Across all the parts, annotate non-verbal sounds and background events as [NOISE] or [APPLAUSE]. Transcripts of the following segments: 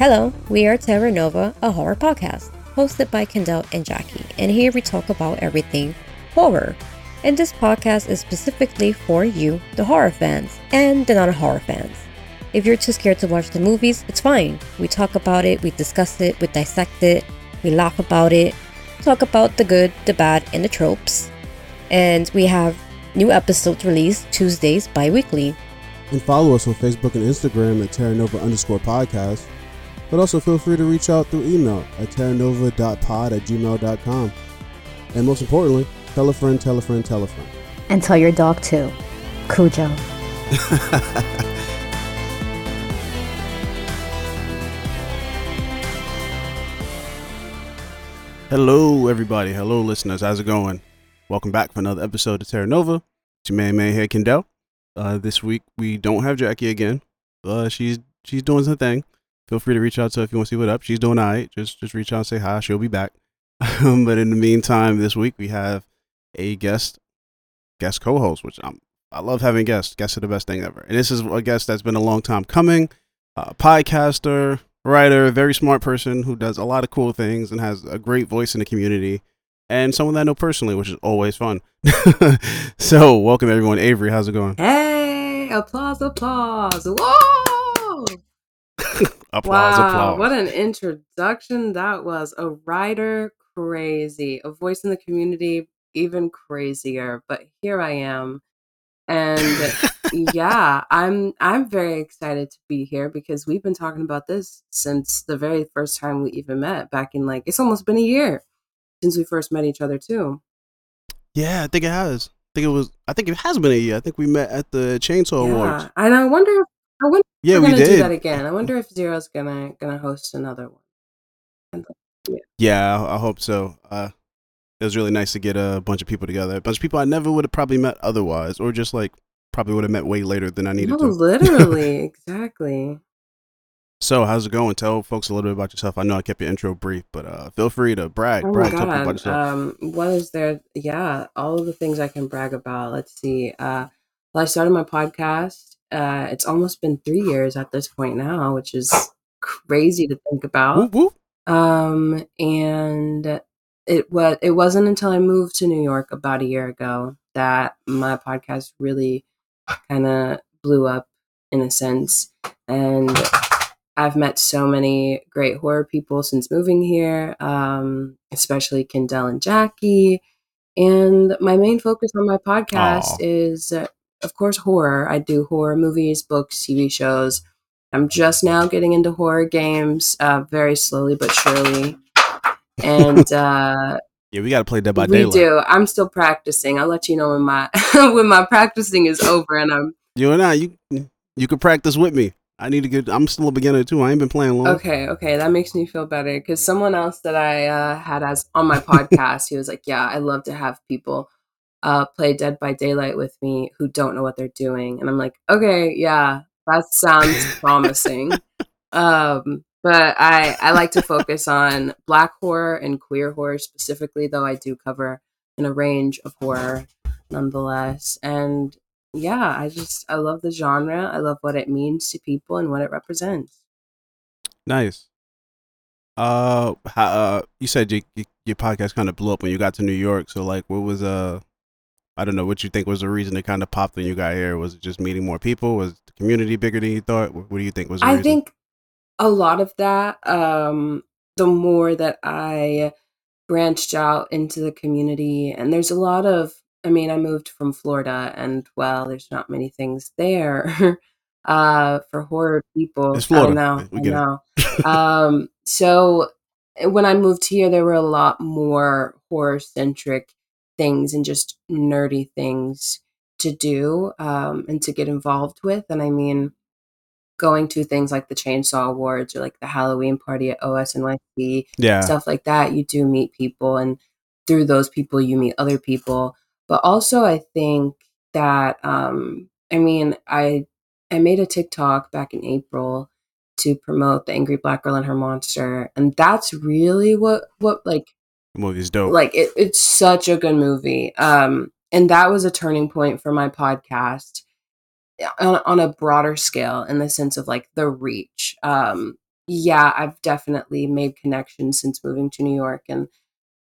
Hello, we are Terra Nova, a horror podcast, hosted by Kendall and Jackie, and here we talk about everything horror. And this podcast is specifically for you, the horror fans, and the non horror fans. If you're too scared to watch the movies, it's fine. We talk about it, we discuss it, we dissect it, we laugh about it, talk about the good, the bad, and the tropes. And we have new episodes released Tuesdays bi weekly. And follow us on Facebook and Instagram at Terranova underscore podcast. But also feel free to reach out through email at terranova.pod at gmail.com. And most importantly, tell a friend, tell a friend, tell a friend. And tell your dog too. Cujo. [LAUGHS] Hello, everybody. Hello, listeners. How's it going? Welcome back for another episode of Terra Nova. It's your man, man here, Kendall. Uh, this week we don't have Jackie again. Uh, she's she's doing her thing. Feel free to reach out to her if you want to see what up. She's doing all right. Just just reach out and say hi. She'll be back. [LAUGHS] Um, but in the meantime, this week we have a guest guest co-host, which I'm I love having guests. Guests are the best thing ever. And this is a guest that's been a long time coming. Uh, podcaster, writer, very smart person who does a lot of cool things and has a great voice in the community, and someone that I know personally, which is always fun. [LAUGHS] so, welcome everyone. Avery, how's it going? Hey, applause, applause. Whoa! Applause, wow, applause. what an introduction that was. A writer, crazy. A voice in the community, even crazier. But here I am. And [LAUGHS] yeah, I'm I'm very excited to be here because we've been talking about this since the very first time we even met back in like it's almost been a year since we first met each other too. yeah, I think it has. I think it was. I think it has been a year. I think we met at the Chainsaw Awards. And I wonder if I wonder Yeah, if we we're gonna do that again. I wonder if Zero's gonna gonna host another one. And- Yeah, I, I hope so. Uh, it was really nice to get a bunch of people together. A bunch of people I never would have probably met otherwise, or just like probably would have met way later than I needed No, to. literally, [LAUGHS] exactly. So, how's it going? Tell folks a little bit about yourself. I know I kept your intro brief, but uh, feel free to brag. Oh brag, tell people about god. Um, what is there? Yeah, all of the things I can brag about. Let's see. Uh, well, I started my podcast. Uh, it's almost been three years at this point now, which is crazy to think about. Um, and it was it wasn't until I moved to New York about a year ago that my podcast really kind of blew up in a sense. And I've met so many great horror people since moving here, um, especially Kendall and Jackie. And my main focus on my podcast Aw. is, uh, of course, horror. I do horror movies, books, TV shows. I'm just now getting into horror games, uh, very slowly but surely. And [LAUGHS] uh, Yeah, we got to play Dead by we Daylight. We do. I'm still practicing. I'll let you know when my [LAUGHS] when my practicing is over and I'm You and I, you you can practice with me. I need to get. I'm still a beginner too. I ain't been playing long. okay. Okay, that makes me feel better because someone else that I uh, had as on my [LAUGHS] podcast, he was like, "Yeah, I love to have people uh, play Dead by Daylight with me who don't know what they're doing," and I'm like, "Okay, yeah, that sounds [LAUGHS] promising." um, but I I like to focus on black horror and queer horror specifically, though I do cover in a range of horror nonetheless. And yeah, I just I love the genre. I love what it means to people and what it represents. Nice. Uh, how, uh, you said you, you, your podcast kind of blew up when you got to New York. So, like, what was uh, I don't know, what you think was the reason it kind of popped when you got here? Was it just meeting more people? Was the community bigger than you thought? What, do you think was the I reason? think a lot of that, um, the more that I branched out into the community, and there's a lot of, I mean, I moved from Florida, and well, there's not many things there [LAUGHS] uh, for horror people. It's Florida. I know, I [LAUGHS] know. um, so eh, when I moved here, there were a lot more horror centric things and just nerdy things to do um, and to get involved with. And I mean, going to things like the Chainsaw Awards or like the Halloween party at OSNYC, yeah. stuff like that, you do meet people. And through those people, you meet other people. But also, I think that, um, I mean, I I made a TikTok back in April to promote the Angry Black Girl and Her Monster, and that's really what what like the movie's dope. like it, it's such a good movie um and that was a turning point for my podcast on, on a broader scale in the sense of like the reach um yeah, I've definitely made connections since moving to New York and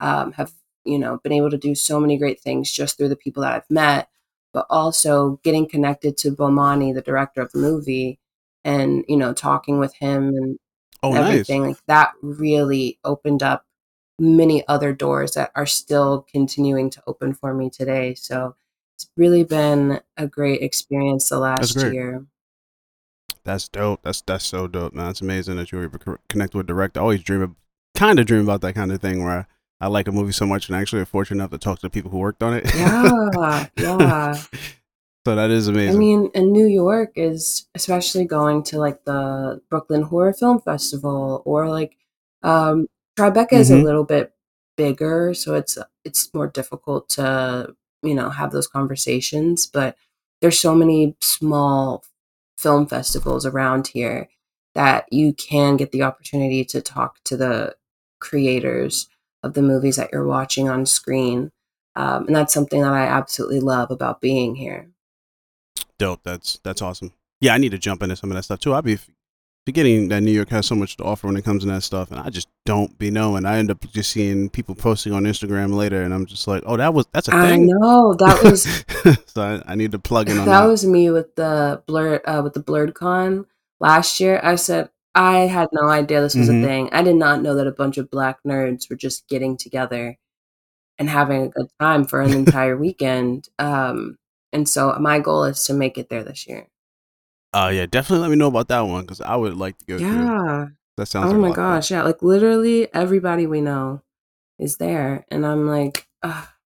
um, have you know been able to do so many great things just through the people that I've met, but also getting connected to Bomani, the director of the movie, and you know talking with him and Oh, everything nice. like that really opened up many other doors that are still continuing to open for me today. So it's really been a great experience the last great. year. That's dope. That's that's so dope, man. It's amazing that you were able to connect with a director. I always dream of, kind of dream about that kind of thing where I, I like a movie so much and actually fortunate enough to talk to the people who worked on it. Yeah, [LAUGHS] yeah. so that is amazing. I mean, and New York is especially going to like the Brooklyn Horror Film Festival or like um Tribeca is a Mhm. little bit bigger, so it's it's more difficult to, you know, have those conversations, but there's so many small film festivals around here that you can get the opportunity to talk to the creators of the movies that you're watching on screen. Um, and that's something that I absolutely love about being here. dope. That's that's awesome. Yeah, I need to jump into some of that stuff too. I'd be forgetting that New York has so much to offer when it comes to that stuff, and I just don't be knowing. I end up just seeing people posting on Instagram later, and I'm just like, oh, that was that's a I thing. I know that [LAUGHS] was so I, I need to plug in on that that. was me with the Blerd uh, with the BlerdCon last year. I said I had no idea this was Mhm. a thing. I did not know that a bunch of black nerds were just getting together and having a good time for an [LAUGHS] entire weekend. Um, and so my goal is to make it there this year. Uh, yeah, definitely let me know about that one because I would like to go through. Yeah. That sounds. Oh like my fun. gosh. Yeah. Like literally everybody we know is there, and I'm like,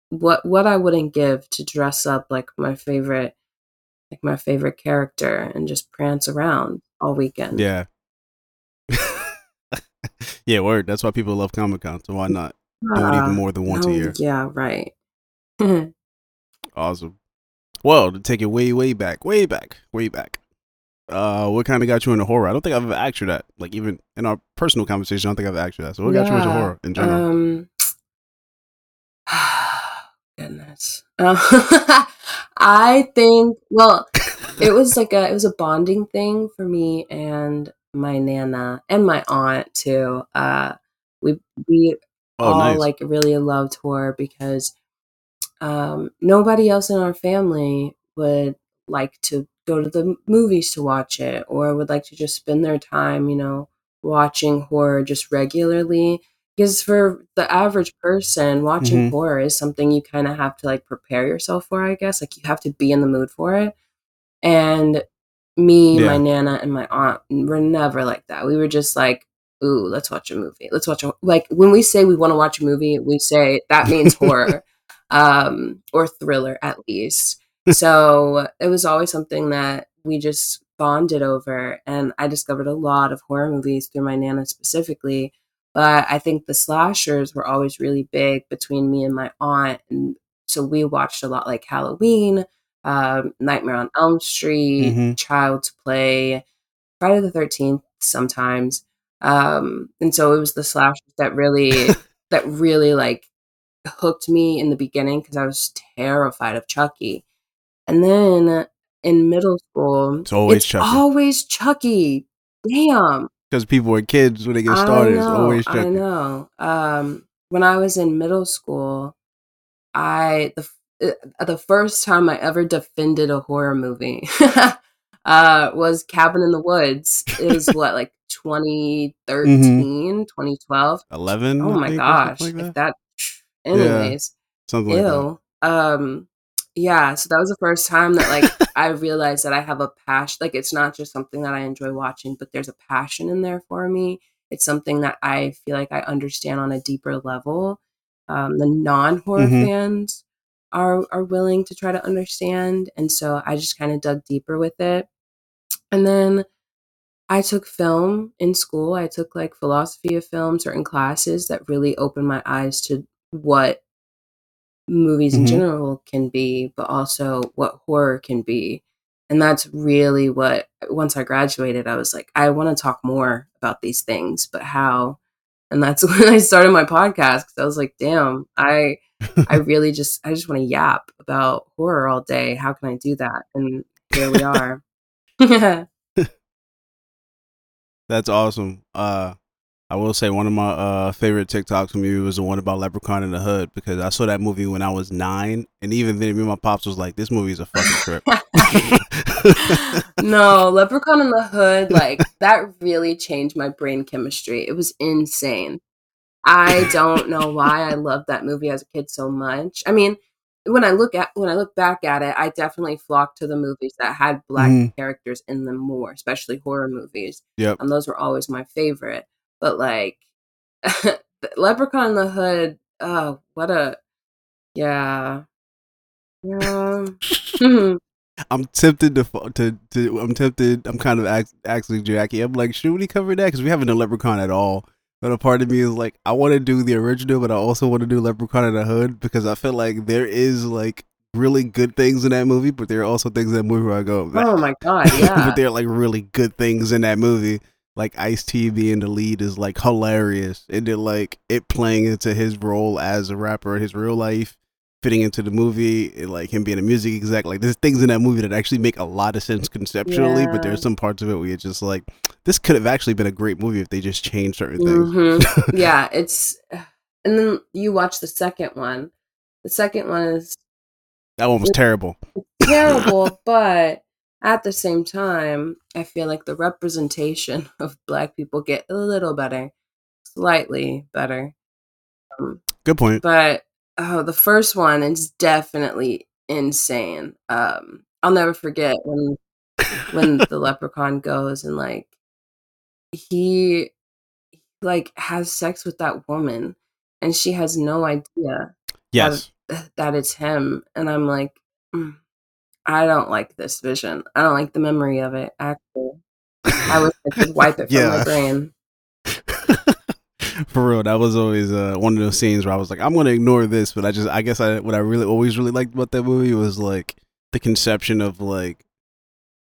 what what I wouldn't give to dress up like my favorite, like my favorite character and just prance around all weekend. Yeah. [LAUGHS] yeah, word. That's why people love Comic Con. So why not do it even more than once a year? Yeah. Right. [LAUGHS] Awesome. Well, to take it way, way back, way back, way back. Uh, what kind of got you into horror? I don't think I've ever asked you that. Like even in our personal conversation, I don't think I've asked you that. So what got you into horror in general? Um, [SIGHS] goodness. [LAUGHS] I think. Well, it was [LAUGHS] like a it was a bonding thing for me and my nana and my aunt too. Uh, we we oh, all nice. like really loved horror because um, nobody else in our family would like to go to the movies to watch it or would like to just spend their time, you know, watching horror just regularly. Because for the average person, watching Mhm. horror is something you kind of have to like prepare yourself for, I guess. Like you have to be in the mood for it. And me, my nana, and my aunt were never like that. We were just like, ooh, let's watch a movie. Let's watch a like when we say we want to watch a movie, we say that means horror. [LAUGHS] um or thriller at least. So it was always something that we just bonded over and I discovered a lot of horror movies through my nana specifically. But I think the slashers were always really big between me and my aunt and so we watched a lot like Halloween, um, Nightmare on Elm Street, Mhm. Child's Play, Friday the Thirteenth sometimes, um, and so it was the slashers that really [LAUGHS] that really like hooked me in the beginning because I was terrified of Chucky, and then in middle school, It's always it's Chucky. always Chucky. Damn. Because people were kids when they get I started. It's know, always I Chucky. know. Um, when I was in middle school, I the f- uh, the first time I ever defended a horror movie [LAUGHS] uh, was Cabin in the Woods. It was [LAUGHS] what like 2013, 2012. Eleven. Oh I my think, or gosh, something like if that. that. Anyways, Something like that. ew. Um, yeah. So that was the first time that like [LAUGHS] I realized that I have a passion. Like it's not just something that I enjoy watching, but there's a passion in there for me. It's something that I feel like I understand on a deeper level. Um, the non-horror Mhm. fans are are willing to try to understand, and so I just kind of dug deeper with it. And then I took film in school. I took like philosophy of film, certain classes that really opened my eyes to what movies in Mhm. general can be, but also what horror can be. And that's really what, once I graduated, I was like, I want to talk more about these things, but how? And that's [LAUGHS] when I started my podcast because I was like, damn, I. I [LAUGHS] really just I just want to yap about horror all day. How can I do that? And here we are. [LAUGHS] That's awesome. Uh, I will say one of my uh favorite TikToks from you was the one about Leprechaun in the Hood because I saw that movie when I was nine, and even then, me and my pops was like, "This movie is a fucking trip." [LAUGHS] no, Leprechaun in the Hood, like that really changed my brain chemistry. It was insane. I don't know why I loved that movie as a kid so much. I mean, when I look at when I look back at it, I definitely flocked to the movies that had black Mhm. characters in them more, especially horror movies. Yep. And those were always my favorite. But like [LAUGHS] Leprechaun in the Hood, oh, what a yeah. Yeah. [LAUGHS] Hmm. I'm tempted to to to. I'm tempted. I'm kind of ax- asking Jackie. I'm like, should we cover that? Because we haven't done Leprechaun at all. But a part of me is like, I want to do the original, but I also want to do Leprechaun in the Hood because I feel like there is like really good things in that movie, but there are also things in that movie where I go, oh my god, [LAUGHS] yeah. but there are like really good things in that movie. Like Ice T being the lead is like hilarious, and then like it playing into his role as a rapper in his real life, fitting into the movie, and, like him being a music exec. Like there's things in that movie that actually make a lot of sense conceptually, but Yeah. there's some parts of it where you're just like, this could have actually been a great movie if they just changed certain things. Mhm. [LAUGHS] yeah, it's and then you watch the second one. The second one is That one was terrible. terrible, but at the same time, I feel like the representation [LAUGHS] of black people get a little better, slightly better. Um, Good point. but oh, the first one is definitely insane. Um, I'll never forget when when [LAUGHS] the leprechaun goes and like he like has sex with that woman and she has no idea Yes. that it's him and i'm like "Mm, i don't like this vision i don't like the memory of it actually i wish i could wipe it [LAUGHS] from Yeah. my brain [LAUGHS] For real, that was always uh, one of those scenes where I was like, I'm gonna ignore this, but I just, I guess, I what I really always really liked about that movie was like the conception of like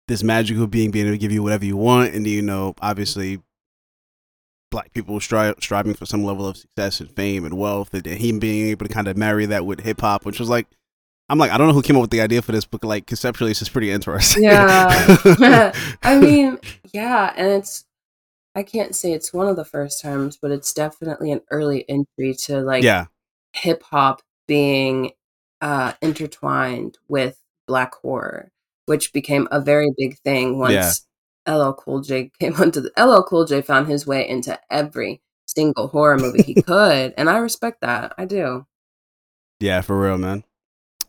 this magical being being able to give you whatever you want, and you know, obviously, black people stri- striving for some level of success and fame and wealth, and, and him being able to kind of marry that with hip hop, which was like. I'm like, I don't know who came up with the idea for this, but like conceptually, it's just pretty interesting. Yeah. [LAUGHS] [LAUGHS] i mean yeah and it's i can't say it's one of the first times but it's definitely an early entry to like yeah, hip hop being uh, intertwined with black horror, which became a very big thing once LL Cool J [LAUGHS] came onto the LL Cool J found his way into every single horror movie he could, and I respect that. I do. Yeah, for real, man.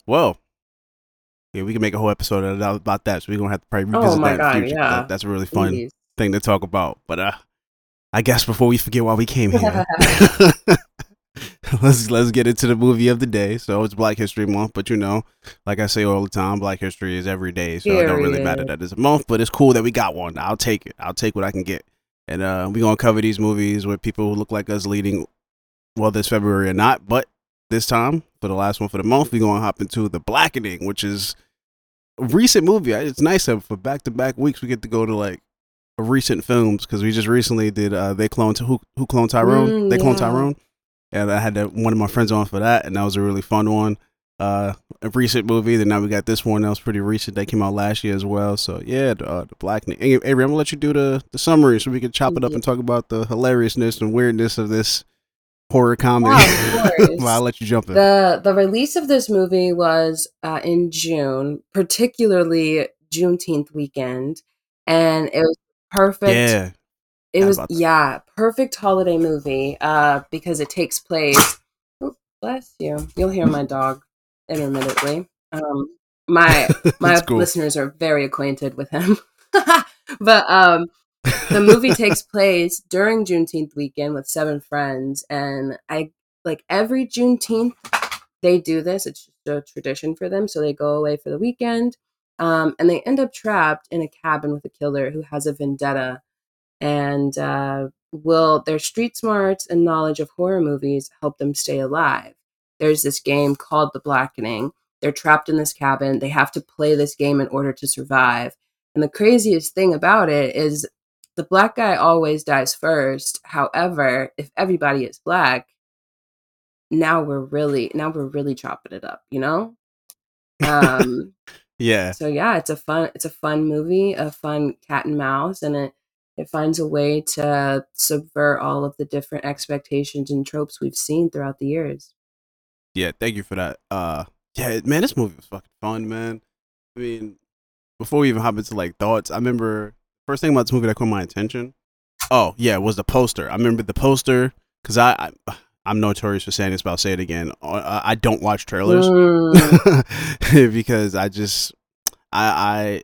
Well, yeah, we can make a whole episode about about that. So we're gonna have to probably Oh revisit my that in the God, future. yeah. That- that's a really fun Please. thing to talk about. But uh, I guess before we forget why we came here, [LAUGHS] [LAUGHS] let's let's get into the movie of the day. So it's Black History Month, but you know, like I say all the time, Black History is every day. So it don't really matter that it's a month, but it's cool that we got one. I'll take it. I'll take what I can get. And uh, we're gonna cover these movies with people who look like us leading, well, this February or not. But this time, for the last one for the month, we're gonna hop into the Blackening, which is a recent movie. It's nice that for back to back weeks we get to go to like recent films because we just recently did uh they cloned who who cloned Tyrone? Mm, they cloned yeah. Tyrone. And I had that, one of my friends on for that and that was a really fun one. Uh a recent movie then now we got this one that was pretty recent that came out last year as well. So yeah the, uh, the black hey, Avery I'm gonna let you do the the summary so we can chop it up and talk about the hilariousness and weirdness of this horror comedy Yeah, [LAUGHS] well I'll let you jump in The the release of this movie was uh, in June, particularly Juneteenth weekend, and it was perfect. yeah it was yeah, perfect holiday movie. Uh, because it takes place. Bless you. You'll hear my dog intermittently. Um, my [LAUGHS] my cool. listeners are very acquainted with him. [LAUGHS] but um, the movie takes place during Juneteenth weekend with seven friends, and I like every Juneteenth they do this. It's just a tradition for them. So they go away for the weekend, um, and they end up trapped in a cabin with a killer who has a vendetta, and uh, will their street smarts and knowledge of horror movies help them stay alive. There's this game called The Blackening. They're trapped in this cabin. They have to play this game in order to survive. And the craziest thing about it is the black guy always dies first. However, if everybody is black, now we're really now we're really chopping it up, you know? Um [LAUGHS] yeah so yeah, it's a fun it's a fun movie, a fun cat and mouse and it it finds a way to subvert all of the different expectations and tropes we've seen throughout the years. Yeah, thank you for that. Uh, yeah, man, this movie was fucking fun, man. I mean, before we even hop into like thoughts, I remember first thing about this movie that caught my attention. Oh yeah, was the poster. I remember the poster because I, I [SIGHS] I'm notorious for saying this, but I'll say it again. Uh, I don't watch trailers mm. [LAUGHS] because I just I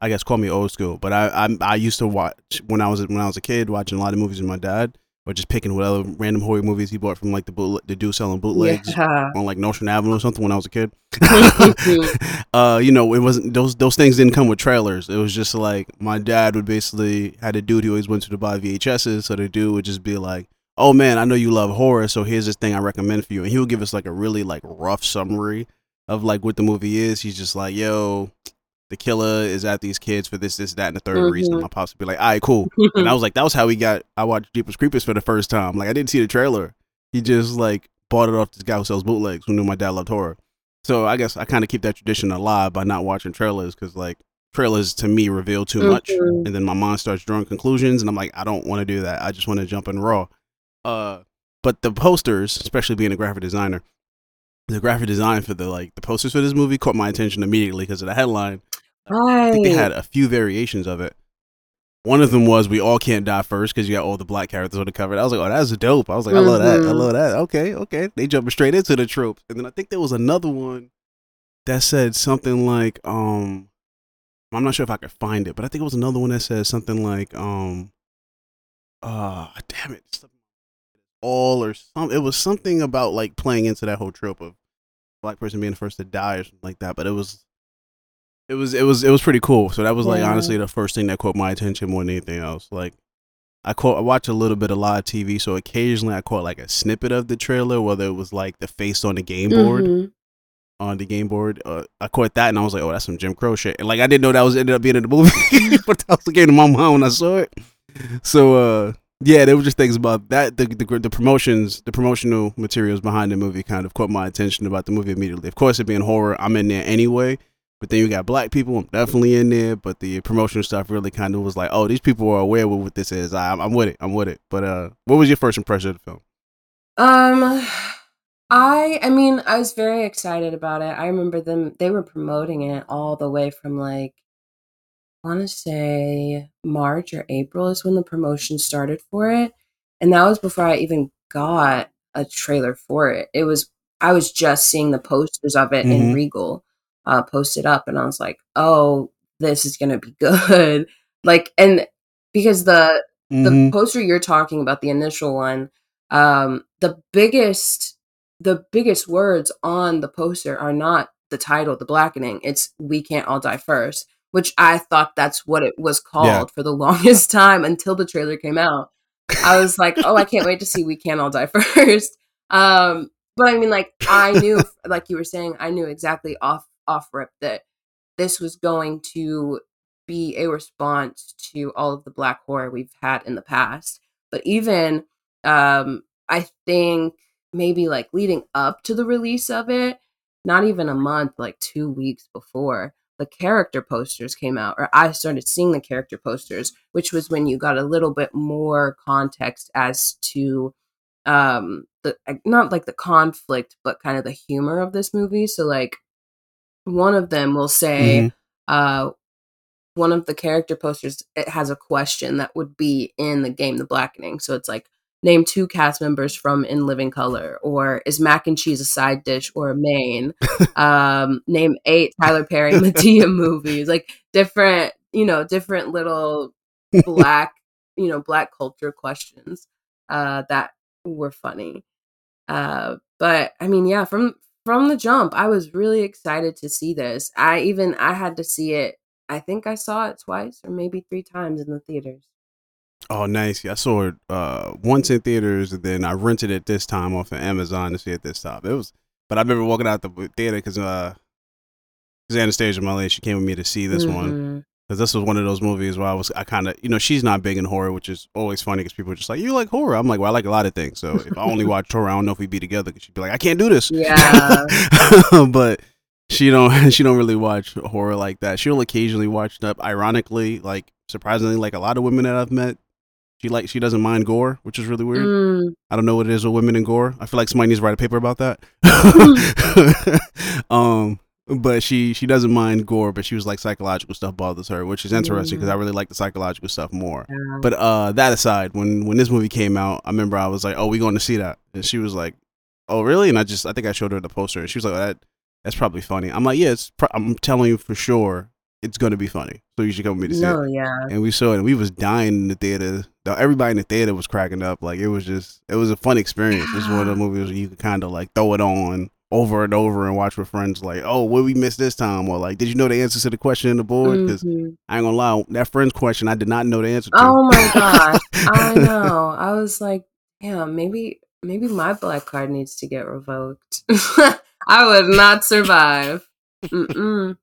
I I guess call me old school, but I I I used to watch when I was when I was a kid watching a lot of movies with my dad or just picking whatever random horror movies he bought from like the boot, the dude selling bootlegs yeah. on like Nostrand Avenue or something when I was a kid. [LAUGHS] uh, you know, it wasn't those those things didn't come with trailers. It was just like my dad would basically had a dude who always went to to buy VHSs, so the dude would just be like, "Oh man, I know you love horror, so here's this thing I recommend for you," and he would give us like a really like rough summary of like what the movie is. He's just like, "Yo, the killer is at these kids for this, this, that, and the 3rd mm-hmm. reason. My pops would be like, all right, cool. [LAUGHS] and I was like, that was how we got, I watched Jeepers Creepers for the first time. Like, I didn't see the trailer. He just, like, bought it off this guy who sells bootlegs who knew my dad loved horror. So I guess I kind of keep that tradition alive by not watching trailers because, like, trailers to me reveal too mm-hmm. much. And then my mind starts drawing conclusions. And I'm like, I don't want to do that. I just want to jump in raw. Uh, but the posters, especially being a graphic designer, the graphic design for the like the posters for this movie caught my attention immediately because of the headline. Right. I think they had a few variations of it. One of them was "We all can't die first because you got all the black characters on the cover. I was like, "Oh, that's dope." I was like, "I love that. I mm-hmm. love that." Okay, okay. They jumping straight into the tropes, and then I think there was another one that said something like, "Um, I'm not sure if I could find it, but I think it was another one that said something like, um, uh, damn it, all or something. It was something about like playing into that whole trope of black person being the first to die or something like that. But it was it was it was it was pretty cool. So that was like yeah. honestly the first thing that caught my attention more than anything else. Like I caught I watch a little bit of live TV, so occasionally I caught like a snippet of the trailer, whether it was like the face on the game board. Mm-hmm. On the game board, uh, I caught that and I was like, "Oh, that's some Jim Crow shit." And like, I didn't know that was ended up being in the movie, [LAUGHS] [LAUGHS] but that was the game to my mind when I saw it. So, uh, yeah, there were just things about that. The, the, the promotions, the promotional materials behind the movie, kind of caught my attention about the movie immediately. Of course, it being horror, I'm in there anyway. But then you got black people, definitely in there. But the promotional stuff really kind of was like, oh, these people are aware of what this is. I, I'm with it. I'm with it. But uh, what was your first impression of the film? Um, I I mean, I was very excited about it. I remember them; they were promoting it all the way from like I want to say March or April is when the promotion started for it, and that was before I even got a trailer for it. It was I was just seeing the posters of it mm-hmm. in Regal uh, posted up, and I was like, "Oh, this is gonna be [LAUGHS] good." like, and because the mm-hmm. the poster you're talking about, the initial one, um, the biggest the biggest words on the poster are not the title, the blackening. It's "We Can't All Die First, which I thought that's what it was called yeah. for the [LAUGHS] longest time until the trailer came out. I was like, "Oh, I can't wait to see We Can't All Die [LAUGHS] First. Um, but I mean, like, I knew, like you were saying, I knew exactly off off rip that this was going to be a response to all of the black horror we've had in the past. But even um I think maybe like leading up to the release of it, not even a month, like 2 weeks before, the character posters came out or I started seeing the character posters, which was when you got a little bit more context as to um the not like the conflict but kind of the humor of this movie. So like one of them will say mm-hmm. uh, one of the character posters it has a question that would be in the game the blackening. So it's like name two cast members from in living color or is mac and cheese a side dish or a main? [LAUGHS] Um, name eight tyler perry Madea [LAUGHS] movies. Like different you know different little black [LAUGHS] you know black culture questions uh, that were funny. Uh, but i mean yeah from from the jump, I was really excited to see this. I even I had to see it. I think I saw it twice or maybe three times in the theaters. Oh, nice! Yeah, I saw it uh, once in theaters, and then I rented it this time off of Amazon to see it this time. It was, but I remember walking out the theater because uh, because Anastasia Malay, she came with me to see this mm-hmm. one, because this was one of those movies where I was I kind of you know she's not big in horror, which is always funny because people are just like you like horror. I'm like well I like a lot of things. So if I only [LAUGHS] watch horror, I don't know if we'd be together. Cause she'd be like I can't do this. Yeah. [LAUGHS] but she don't [LAUGHS] she don't really watch horror like that. She'll occasionally watch stuff. Ironically, like surprisingly, like a lot of women that I've met, she like she doesn't mind gore, which is really weird. Mm, I don't know what it is with women and gore. I feel like somebody needs to write a paper about that. um, but she she doesn't mind gore, but she was like psychological stuff bothers her, which is interesting because I really like the psychological stuff more. yeah. But uh, that aside, when when this movie came out, I remember I was like, "Oh, we going to see that?" And she was like, "Oh, really?" And I just I think I showed her the poster, and she was like, "That that's probably funny." I'm like, "Yeah, it's pro- I'm telling you for sure, it's gonna be funny. So you should come with me to see it." yeah. and we saw it and we was dying in the theater The- everybody in the theater was cracking up like it was just it was a fun experience it's one of the [SIGHS] movies where you could kind of like throw it on over and over and watch with friends like oh what we missed this time or like did you know the answer to the question in the board because Mhm. i ain't gonna lie that friend's question i did not know the answer to Oh my gosh. [LAUGHS] I know. I was like, yeah, maybe maybe my black card needs to get revoked. [LAUGHS] I would not survive. Mm-mm.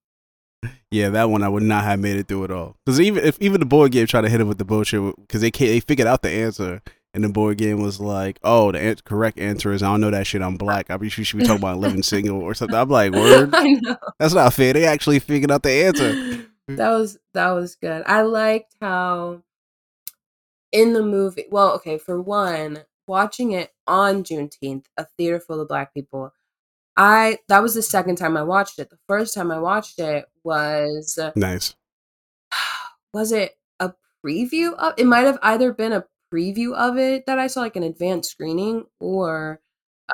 yeah that one i would not have made it through it all because even if even the board game tried to hit him with the bullshit because they can't, they figured out the answer and the board game was like, "Oh, the correct answer is I don't know that shit. I'm black. I mean, you should be talking about living single or something." I'm like, [LAUGHS] "Word." I know. That's not fair. They actually figured out the answer. that was that was good. I liked how in the movie. Well, okay, for one, watching it on Juneteenth, a theater full of black people. I that was the second time I watched it. The first time I watched it was Nice. [SIGHS] was it a preview of it might have either been a preview of it that I saw like an advanced screening or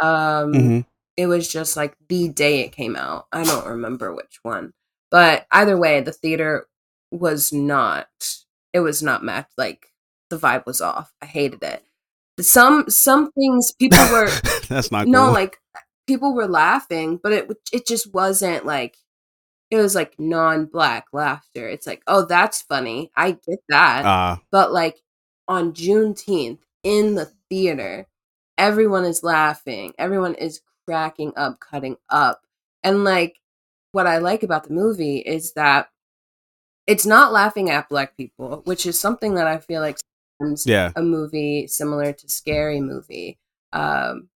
um hmm it was just like the day it came out. I don't remember which one. But either way, the theater was not it was not matched like the vibe was off. I hated it. Some some things people were [LAUGHS] That's not no cool. like people were laughing, but it it just wasn't like it was like non-black laughter. It's like, "Oh, that's funny. I get that." Ah, but like on Juneteenth in the theater, everyone is laughing, everyone is cracking up, cutting up. And like what I like about the movie is that it's not laughing at black people, which is something that I feel like sometimes yeah. a movie similar to Scary Movie, um,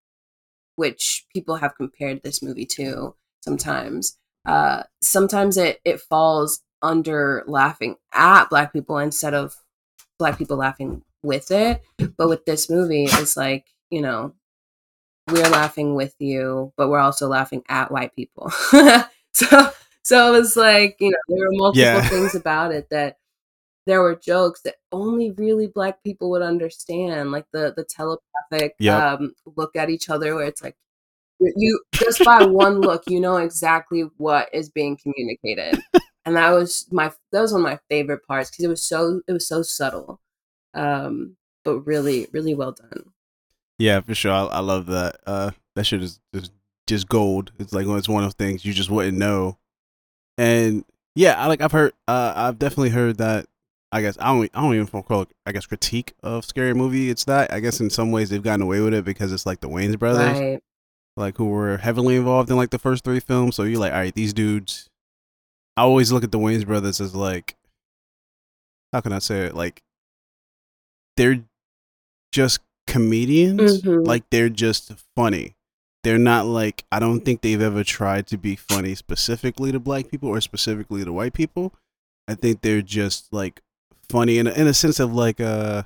which people have compared this movie to sometimes. Uh, sometimes it, it falls under laughing at black people instead of black people laughing with it. But with this movie, it's like, you know, we're laughing with you, but we're also laughing at white people. [LAUGHS] so so it was like, you know, there were multiple Yeah. things about it that there were jokes that only really black people would understand, like the the telepathic Yep. um, look at each other, where it's like you, you just by one look, you know exactly what is being communicated, and that was my that was one of my favorite parts because it was so it was so subtle, um, but really really well done. Yeah, for sure. I, I love that. Uh, that shit is just, just gold. It's like it's one of those things you just wouldn't know. And yeah, I like I've heard. Uh, I've definitely heard that. I guess I don't. I don't even call it. I guess critique of scary movie. It's that. I guess in some ways they've gotten away with it because it's like the Wayans brothers. Right. like who were heavily involved in like the first three films. So you're like, all right, these dudes. I always look at the Wayans brothers as like, how can I say it? Like, they're just comedians. Mhm. Like they're just funny. They're not like I don't think they've ever tried to be funny specifically to black people or specifically to white people. I think they're just like funny in a, in a sense of like uh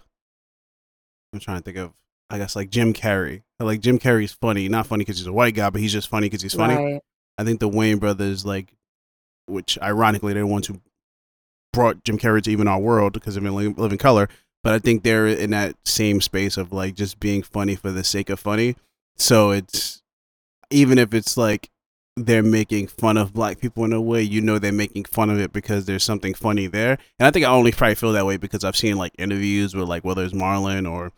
I'm trying to think of I guess like Jim Carrey. Like Jim Carrey's funny, not funny because he's a white guy, but he's just funny because he's funny. Right. I think the Wayne brothers, like, which ironically they're the ones who brought Jim Carrey to even our world because of Living Color. But I think they're in that same space of like just being funny for the sake of funny. So it's even if it's like they're making fun of black people in a way, you know they're making fun of it because there's something funny there. And I think I only probably feel that way because I've seen like interviews with like whether it's Marlon or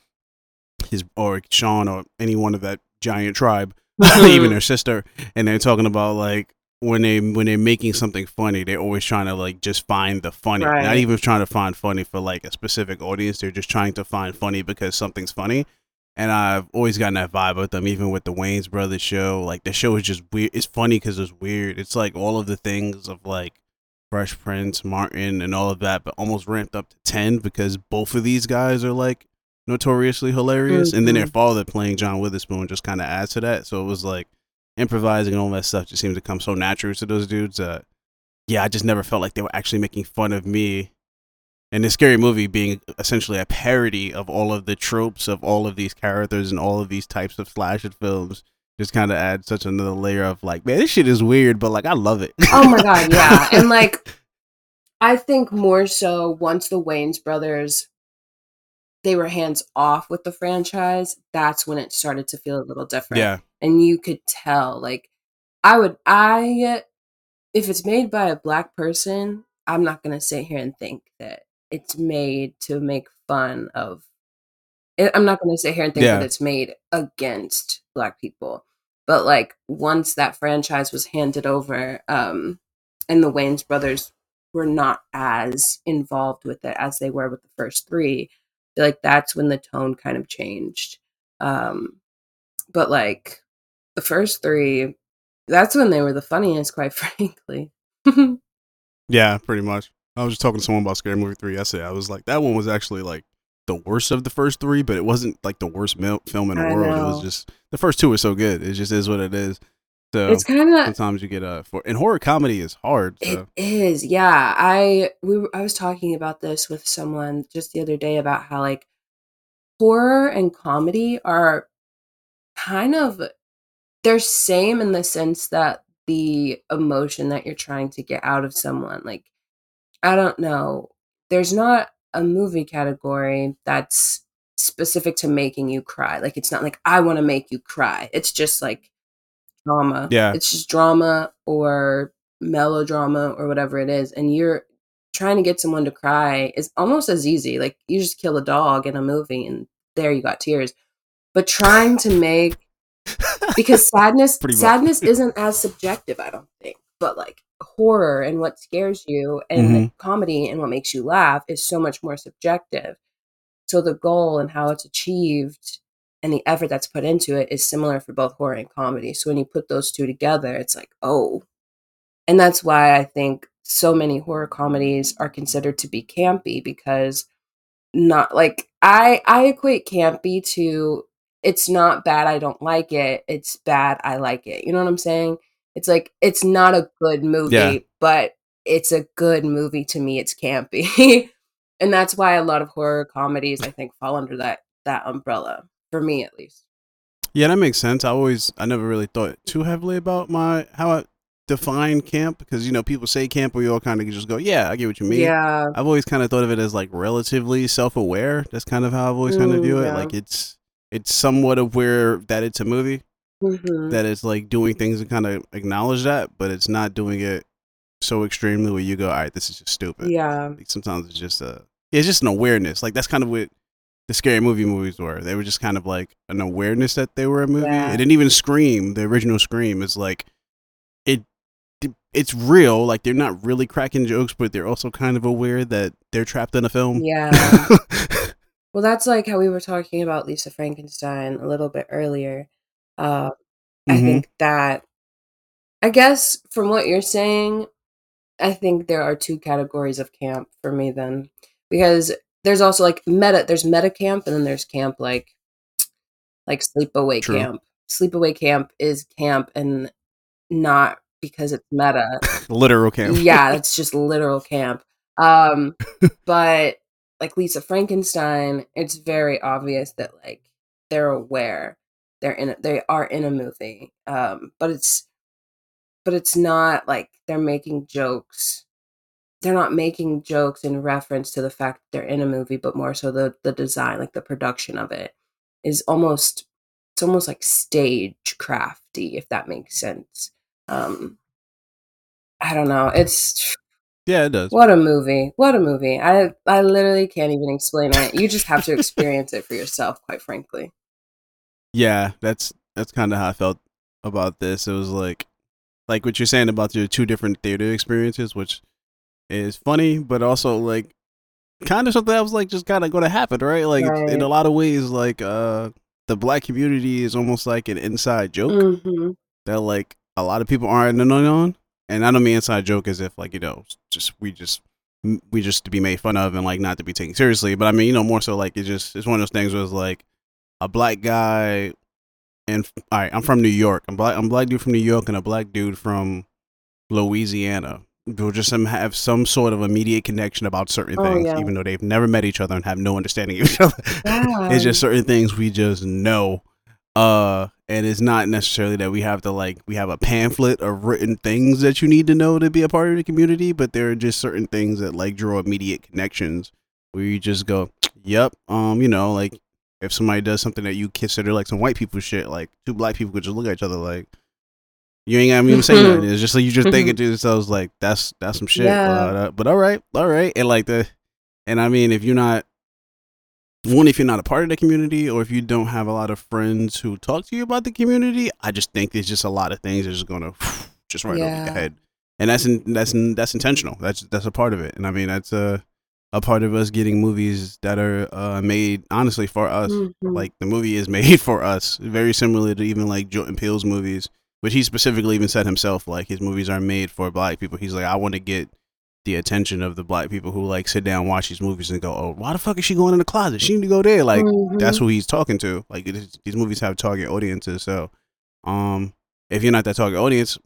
his or Sean or any one of that giant tribe, [LAUGHS] even their sister, and they're talking about like when they when they're making something funny, they're always trying to like just find the funny. Not even trying to find funny for like a specific audience. They're just trying to find funny because something's funny. And I've always gotten that vibe with them, even with the Wayans Brothers show. Like the show is just weird. It's funny because it's weird. It's like all of the things of like Fresh Prince, Martin, and all of that, but almost ramped up to ten because both of these guys are like notoriously hilarious. And then their Mhm. father playing John Witherspoon just kind of adds to that. So it was like improvising and all that stuff just seems to come so natural to those dudes. Uh, yeah, I just never felt like they were actually making fun of me. And this scary movie being essentially a parody of all of the tropes of all of these characters and all of these types of slasher films just kind of adds such another layer of like, man, this shit is weird, but like I love it. oh my god, yeah. [LAUGHS] And like I think more so once the Wayans brothers they were hands off with the franchise, that's when it started to feel a little different. yeah, And you could tell like I would I if it's made by a black person, I'm not going to sit here and think that it's made to make fun of I- I'm not going to sit here and think Yeah. that it's made against black people. But like once that franchise was handed over um and the Wayans brothers were not as involved with it as they were with the first three, feel like that's when the tone kind of changed. Um but like the first three, that's when they were the funniest, quite [LAUGHS] frankly. yeah, pretty much. I was just talking to someone about Scary Movie three yesterday. I was like, that one was actually like the worst of the first three, but it wasn't like the worst mil- film in the I world. It was just the first two were so good. It just is what it is. So it's kind of sometimes you get a for and horror comedy is hard. It So is, yeah. I we were, I was talking about this with someone just the other day about how like horror and comedy are kind of they're same in the sense that the emotion that you're trying to get out of someone like I don't know. There's not a movie category that's specific to making you cry. Like it's not like I want to make you cry. It's just like drama. Yeah. It's just drama or melodrama or whatever it is. And you're trying to get someone to cry is almost as easy. Like you just kill a dog in a movie and there you got tears. But trying to make [LAUGHS] because sadness sadness isn't as subjective, I don't think. But like horror and what scares you and the comedy and what makes you laugh is so much more subjective. So the goal and how it's achieved and the effort that's put into it is similar for both horror and comedy. So when you put those two together, it's like, oh. And that's why I think so many horror comedies are considered to be campy because not like I I equate campy to it's not bad I don't like it, it's bad I like it. You know what I'm saying? It's like it's not a good movie, Yeah. but it's a good movie to me. It's campy. [LAUGHS] and that's why a lot of horror comedies I think fall under that that umbrella for me at least. yeah, that makes sense. I always I never really thought too heavily about my how I define camp because you know people say camp we all kind of just go yeah I get what you mean. Yeah. I've always kind of thought of it as like relatively self-aware. That's kind of how I've always kind of Mm, view it. Like it's it's somewhat aware that it's a movie, Mhm. that it's like doing things and kind of acknowledge that, but it's not doing it so extremely where you go, all right, this is just stupid. Yeah. Like sometimes it's just a it's just an awareness. Like that's kind of what the scary movie movies were. They were just kind of like an awareness that they were a movie. Yeah. It didn't even scream. The original scream is like it. It's real. Like they're not really cracking jokes, but they're also kind of aware that they're trapped in a film. Yeah. [LAUGHS] Well, that's like how we were talking about Lisa Frankenstein a little bit earlier. Uh, I Mhm. think that, I guess from what you're saying, I think there are two categories of camp for me then. Because there's also like meta, there's meta camp, and then there's camp like, like sleepaway True. camp. Sleepaway camp is camp and not because it's meta [LAUGHS] Literal camp. [LAUGHS] yeah, it's just literal camp. Um, but like Lisa Frankenstein, it's very obvious that like they're aware they're in it, they are in a movie. Um, but it's but it's not like they're making jokes. They're not making jokes in reference to the fact that they're in a movie, but more so the the design, like the production of it, is almost it's almost like stage crafty, if that makes sense. Um, I don't know. It's Yeah, it does. what a movie. What a movie. I I literally can't even explain it. You just have to experience it for yourself, quite frankly. Yeah, that's that's kind of how I felt about this. It was like, like what you're saying about your two different theater experiences, which is funny, but also like kind of something that was like just kind of going to happen, right? Like Right. in a lot of ways, like uh, the black community is almost like an inside joke hmm that like a lot of people aren't in on. And I don't mean inside joke as if like you know just we just we just to be made fun of and like not to be taken seriously. But I mean you know more so like it just it's one of those things where it's like a black guy and all right, I'm from New York. I'm black. I'm black dude from New York and a black dude from Louisiana. They'll just some have some sort of immediate connection about certain Oh, things, yeah. even though they've never met each other and have no understanding of [LAUGHS] each other. Yeah. it's just certain things we just know. Uh, and it's not necessarily that we have to like we have a pamphlet of written things that you need to know to be a part of the community, but there are just certain things that like draw immediate connections where you just go, "Yep, um, you know, like if somebody does something that you consider like some white people shit, like two black people could just look at each other like you ain't got me even say nothing. [LAUGHS] It's just like you just thinking to [LAUGHS] yourselves like that's that's some shit. Yeah. But, uh, but all right, all right, and like the and I mean if you're not one if you're not a part of the community or if you don't have a lot of friends who talk to you about the community, I just think there's just a lot of things that are just gonna [SIGHS] just right over Yeah. your head, and that's in, that's in, that's intentional. That's that's a part of it, and I mean that's a a part of us getting movies that are uh, made honestly for us. Mhm. Like the movie is [LAUGHS] made for us, very similar to even like Jordan Peele's movies, which he specifically even said himself. Like his movies are made for black people. He's like, I want to get the attention of the black people who like sit down, watch these movies, and go, "Oh, why the fuck is she going in the closet? She need to go there." Like Mhm. that's who he's talking to. Like it is, these movies have target audiences. So, um, if you're not that target audience,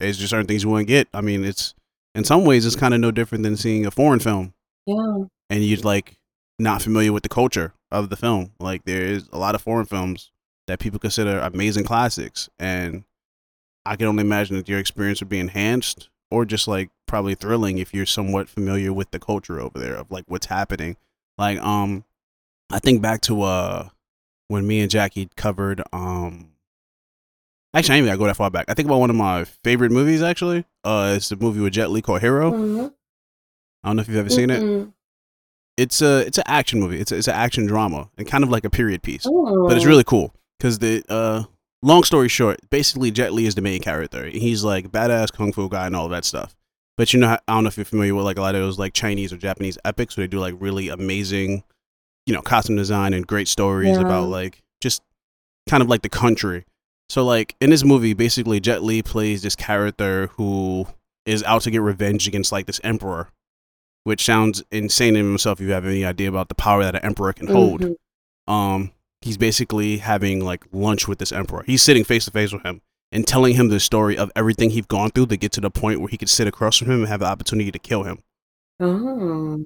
there's just certain things you won't get. I mean, it's in some ways it's kind of no different than seeing a foreign film yeah. and you're like not familiar with the culture of the film. Like there is a lot of foreign films that people consider amazing classics, and I can only imagine that your experience would be enhanced or just like probably thrilling if you're somewhat familiar with the culture over there of like what's happening. Like um, I think back to uh when me and Jackie covered um. Actually, I ain't even gotta go that far back. I think about one of my favorite movies. Actually, uh, it's a movie with Jet Li called Hero. Mhm. I don't know if you've ever seen it Mm-mm. it's a it's an action movie. It's a, it's an action drama and kind of like a period piece, Oh. but it's really cool because the uh long story short, basically Jet Li is the main character. He's like badass kung fu guy and all that stuff. But you know, I don't know if you're familiar with like a lot of those like Chinese or Japanese epics where they do like really amazing, you know, costume design and great stories Yeah. about like just kind of like the country. So like in this movie, basically Jet Li plays this character who is out to get revenge against like this emperor, which sounds insane in himself if you have any idea about the power that an emperor can hold. Mhm. Um, he's basically having like lunch with this emperor. He's sitting face to face with him and telling him the story of everything he's gone through to get to the point where he could sit across from him and have the opportunity to kill him. Oh.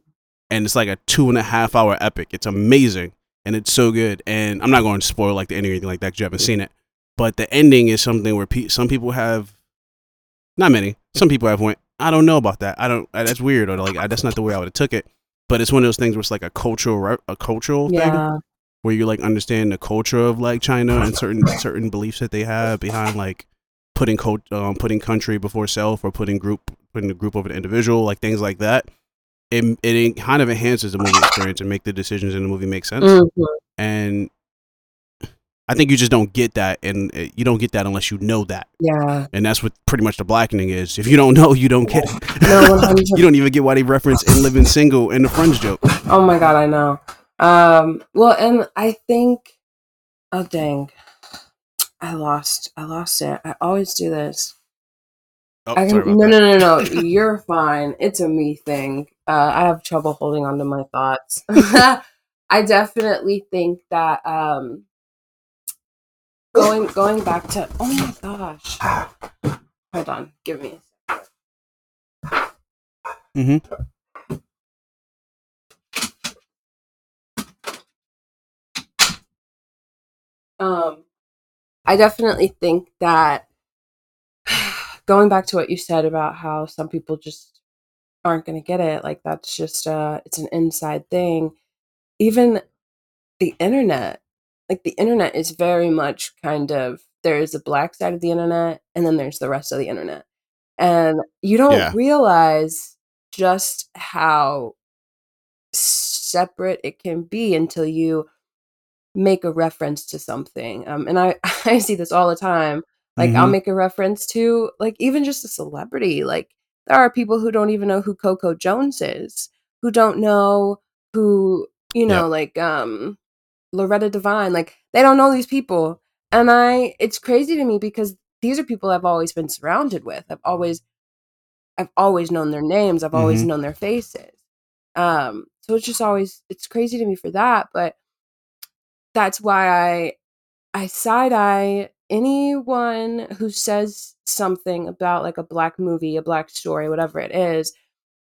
And it's like a two and a half hour epic. It's amazing and it's so good. And I'm not going to spoil like the ending or anything like that 'cause you haven't seen it. But the ending is something where pe- some people have, not many, some people have went, I don't know about that. I don't. uh, That's weird or like I, that's not the way I would have took it. But it's one of those things where it's like a cultural a cultural thing Yeah. Where you like understand the culture of like China and certain certain beliefs that they have behind like putting co- um, putting country before self or putting group putting the group over the individual like things like that. It it kind of enhances the movie experience and make the decisions in the movie make sense. Mhm. And I think you just don't get that, and uh, you don't get that unless you know that, Yeah. and that's what pretty much the blackening is. If you don't know, you don't get it. No, [LAUGHS] you don't even get why they reference "in living single" in the Friends joke. [LAUGHS] Oh my god, I know. Um, well, and I think, oh dang, I lost, I lost it. I always do this. Oh, I can, no, no, no, no. [LAUGHS] You're fine. It's a me thing. Uh, I have trouble holding on to my thoughts. [LAUGHS] I definitely think that um, going going back to oh my gosh, hold on, give me. Mm-hmm. Um, I definitely think that [SIGHS] going back to what you said about how some people just aren't going to get it, like that's just uh, it's an inside thing. Even the internet, like the internet is very much kind of there is a black side of the internet, and then there's the rest of the internet, and you don't Yeah. realize just how separate it can be until you make a reference to something. Um, and I, [LAUGHS] I see this all the time. Like I'll Mhm. make a reference to like even just a celebrity. Like there are people who don't even know who Coco Jones is, who don't know who, you know, like um Loretta Devine. Like they don't know these people. And I it's crazy to me because these are people I've always been surrounded with. I've always I've always known their names. I've always Mhm. known their faces. Um, so it's just always it's crazy to me for that, but that's why I I side eye anyone who says something about like a black movie, a black story, whatever it is.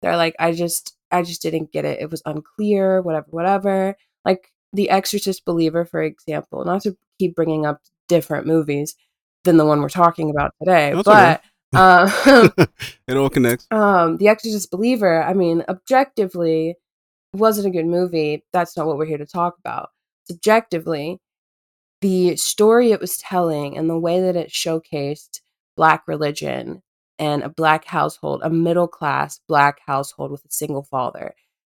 They're like, I just, I just didn't get it. It was unclear, whatever, whatever. Like The Exorcist Believer, for example, not to keep bringing up different movies than the one we're talking about today, That's but um, [LAUGHS] [LAUGHS] it all connects. um, The Exorcist Believer, I mean, objectively, wasn't a good movie. That's not what we're here to talk about. Subjectively, the story it was telling and the way that it showcased black religion and a black household, a middle class black household with a single father,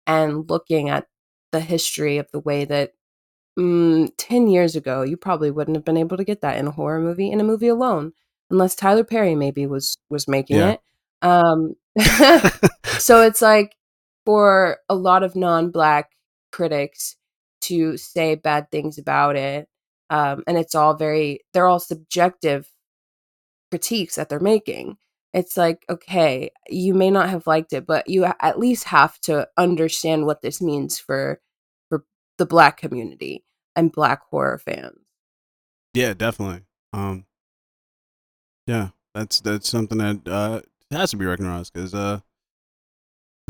and looking at the history of the way that mm, 10 years ago, you probably wouldn't have been able to get that in a horror movie, in a movie alone, unless Tyler Perry maybe was was making Yeah. it. Um, [LAUGHS] [LAUGHS] so it's like for a lot of non-black critics to say bad things about it, um, and it's all very they're all subjective critiques that they're making. It's like, okay, you may not have liked it, but you at least have to understand what this means for for the black community and black horror fans. Yeah, definitely. Um, yeah, that's that's something that uh has to be recognized because uh,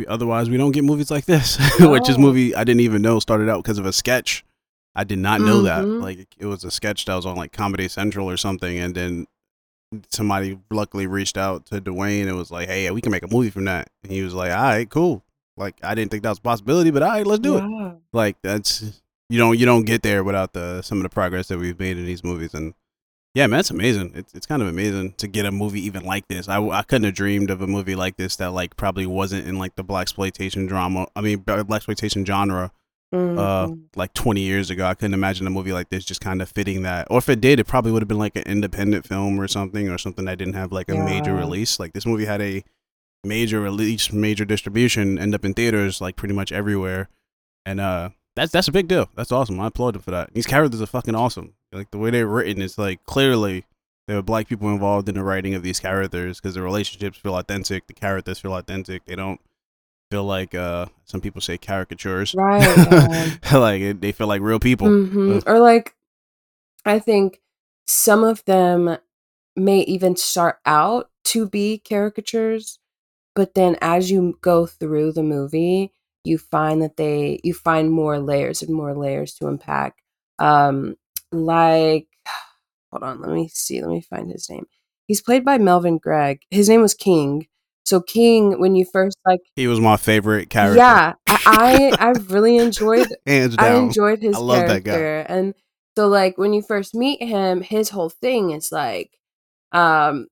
otherwise we don't get movies like this. [LAUGHS] Which is movie I didn't even know started out because of a sketch. I did not know that. Mhm. Like it was a sketch that was on like Comedy Central or something, and then somebody luckily reached out to Dewayne and was like, "Hey, we can make a movie from that." And he was like, "All right, cool." Like I didn't think that was a possibility, but all right, let's do it like that's you don't you don't get there without the some of the progress that we've made in these movies and yeah man it's amazing. It's, it's kind of amazing to get a movie even like this. I, I couldn't have dreamed of a movie like this that like probably wasn't in like the black exploitation drama i mean black exploitation genre uh Mhm. like 20 years ago. I couldn't imagine a movie like this just kind of fitting that. Or if it did it probably would have been like an independent film or something or something that didn't have like a major release. Like this movie had a major release major distribution end up in theaters like pretty much everywhere. And uh that's that's a big deal. That's awesome. I applaud him for that. These characters are fucking awesome like the way they're written is like clearly there were black people involved in the writing of these characters because the relationships feel authentic the characters feel authentic they don't feel like uh some people say caricatures Right. [LAUGHS] like they feel like real people Mhm. Uh, Or like, I think some of them may even start out to be caricatures, but then as you go through the movie, you find that they you find more layers and more layers to unpack. Um, like, [SIGHS] hold on, let me see, let me find his name. He's played by Melvin Gregg. His name was King. So King, when you first like, he was my favorite character yeah, I I, I really enjoyed [LAUGHS] hands down, I enjoyed his I love that guy. And so like when you first meet him, his whole thing is like um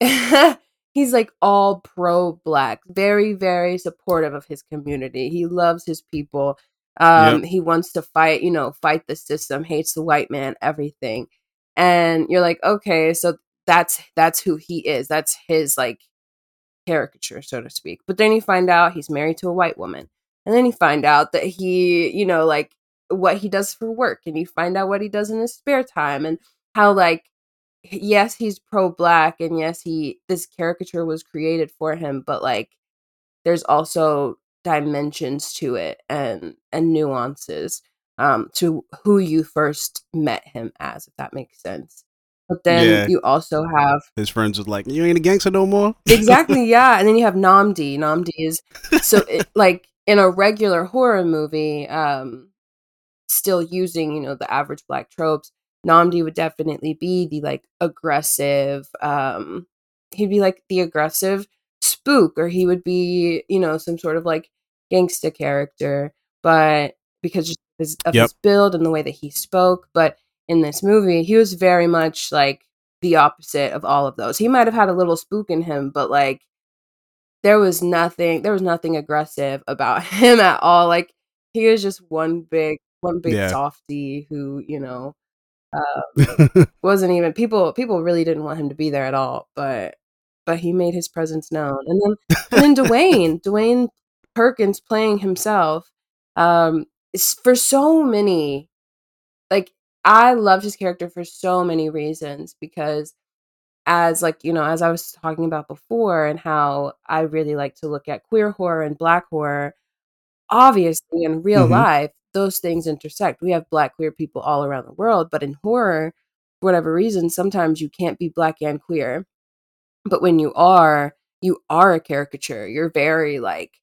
[LAUGHS] he's like all pro black, very, very supportive of his community. He loves his people. Um he wants to fight, you know, fight the system, hates the white man, everything. And you're like, okay, so that's that's who he is. That's his like caricature, so to speak. But then you find out he's married to a white woman. And then you find out that he, you know, like what he does for work and you find out what he does in his spare time and how like yes, he's pro black and yes, he this caricature was created for him, but like there's also dimensions to it and and nuances um to who you first met him as if that makes sense. But then Yeah. you also have his friends was like you ain't a gangster no more exactly [LAUGHS] yeah and then you have Nnamdi Nnamdi is so [LAUGHS] it, like in a regular horror movie um still using you know the average black tropes Nnamdi would definitely be the like aggressive um he'd be like the aggressive spook or he would be you know some sort of like gangsta character but because of Yep. his build and the way that he spoke but in this movie he was very much like the opposite of all of those. He might have had a little spook in him, but like there was nothing there was nothing aggressive about [LAUGHS] him at all. Like he was just one big one big Yeah. softy who, you know, um, [LAUGHS] wasn't even people people really didn't want him to be there at all, but but he made his presence known. And then [LAUGHS] and then Dewayne, Dewayne Perkins playing himself um is for so many like I loved his character for so many reasons because as like you know as I was talking about before and how I really like to look at queer horror and black horror obviously in real Mhm. life those things intersect. We have black queer people all around the world, but in horror, for whatever reason, sometimes you can't be black and queer. But when you are, you are a caricature. You're very like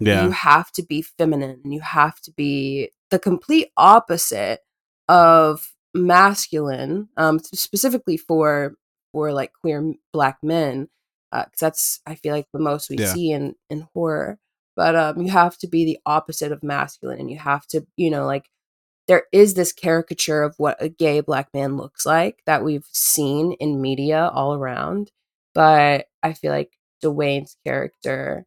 Yeah. you have to be feminine and you have to be the complete opposite of masculine um specifically for for like queer black men because that's i feel like the most we Yeah. see in in horror but um you have to be the opposite of masculine and you have to you know like there is this caricature of what a gay black man looks like that we've seen in media all around but i feel like Dewayne's character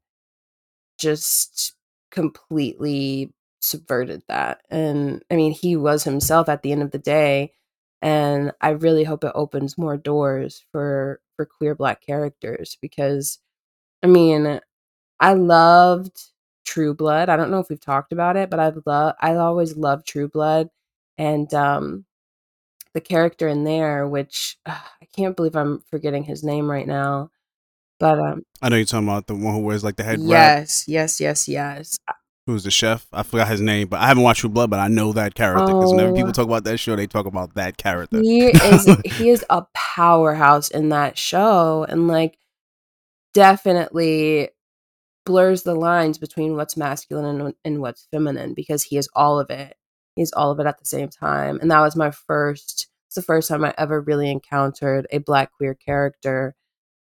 just completely subverted that. And I mean, he was himself at the end of the day. And I really hope it opens more doors for for queer black characters because I mean, I loved True Blood. I don't know if we've talked about it, but I've loved I always loved True Blood and um the character in there which uh, I can't believe I'm forgetting his name right now. But um I know you're talking about the one who wears like the head wrap. yes, yes, yes, yes. Who's the chef? I forgot his name, but I haven't watched True Blood, but I know that character because whenever Oh. people talk about that show, they talk about that character. he is he is a powerhouse in that show and like definitely blurs the lines between what's masculine and, and what's feminine because he is all of it he's all of it at the same time and that was my first it's the first time i ever really encountered a black queer character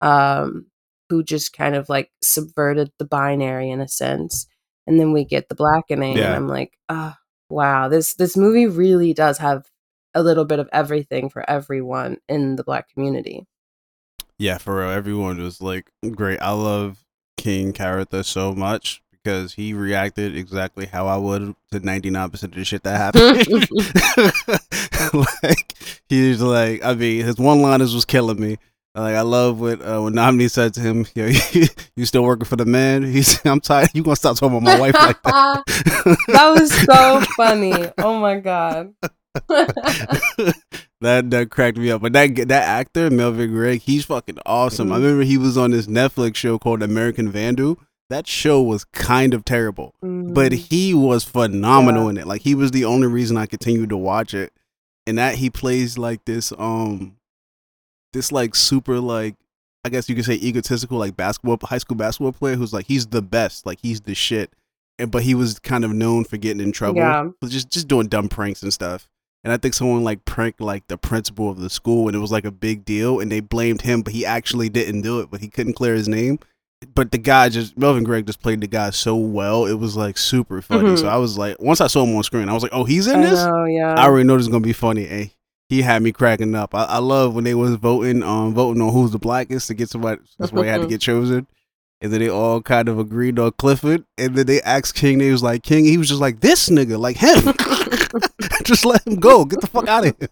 um who just kind of like subverted the binary in a sense and then we get the blackening Yeah. and i'm like ah wow this this movie really does have a little bit of everything for everyone in the black community Yeah, for real. Everyone was like great. I love King character so much because he reacted exactly how I would to 99% of the shit that happened. [LAUGHS] [LAUGHS] like, he was like, I mean, his one liners was killing me. Like, I love what uh, when Nomini said to him, Yo, [LAUGHS] you still working for the man? He's, I'm tired. You gonna stop talking about my wife like that? that was so funny oh my god that that cracked me up. But that that actor Melvin Gregg, he's fucking awesome. I Mhm. remember he was on this Netflix show called American Vandal. That show was kind of terrible, but Mm. he was phenomenal Yeah. in it. Like he was the only reason I continued to watch it. And that he plays like this um this like super like I guess you could say egotistical like basketball high school basketball player who's like he's the best, like he's the shit. And but he was kind of known for getting in trouble. Yeah. just just doing dumb pranks and stuff. And I think someone like pranked like the principal of the school and it was like a big deal and they blamed him, but he actually didn't do it, but he couldn't clear his name. But the guy just Melvin Gregg just played the guy so well. It was like super funny. Mhm. So I was like once I saw him on screen, I was like, Oh, he's in I this? know, yeah. I already know this is gonna be funny. Hey, he had me cracking up. I, I love when they was voting, um, voting on who's the blackest to get somebody. Somebody had to get chosen, and then they all kind of agreed on Clifford. And then they asked King. They was like King. He was just like this nigga, like him. [LAUGHS] just let him go. Get the fuck out of here.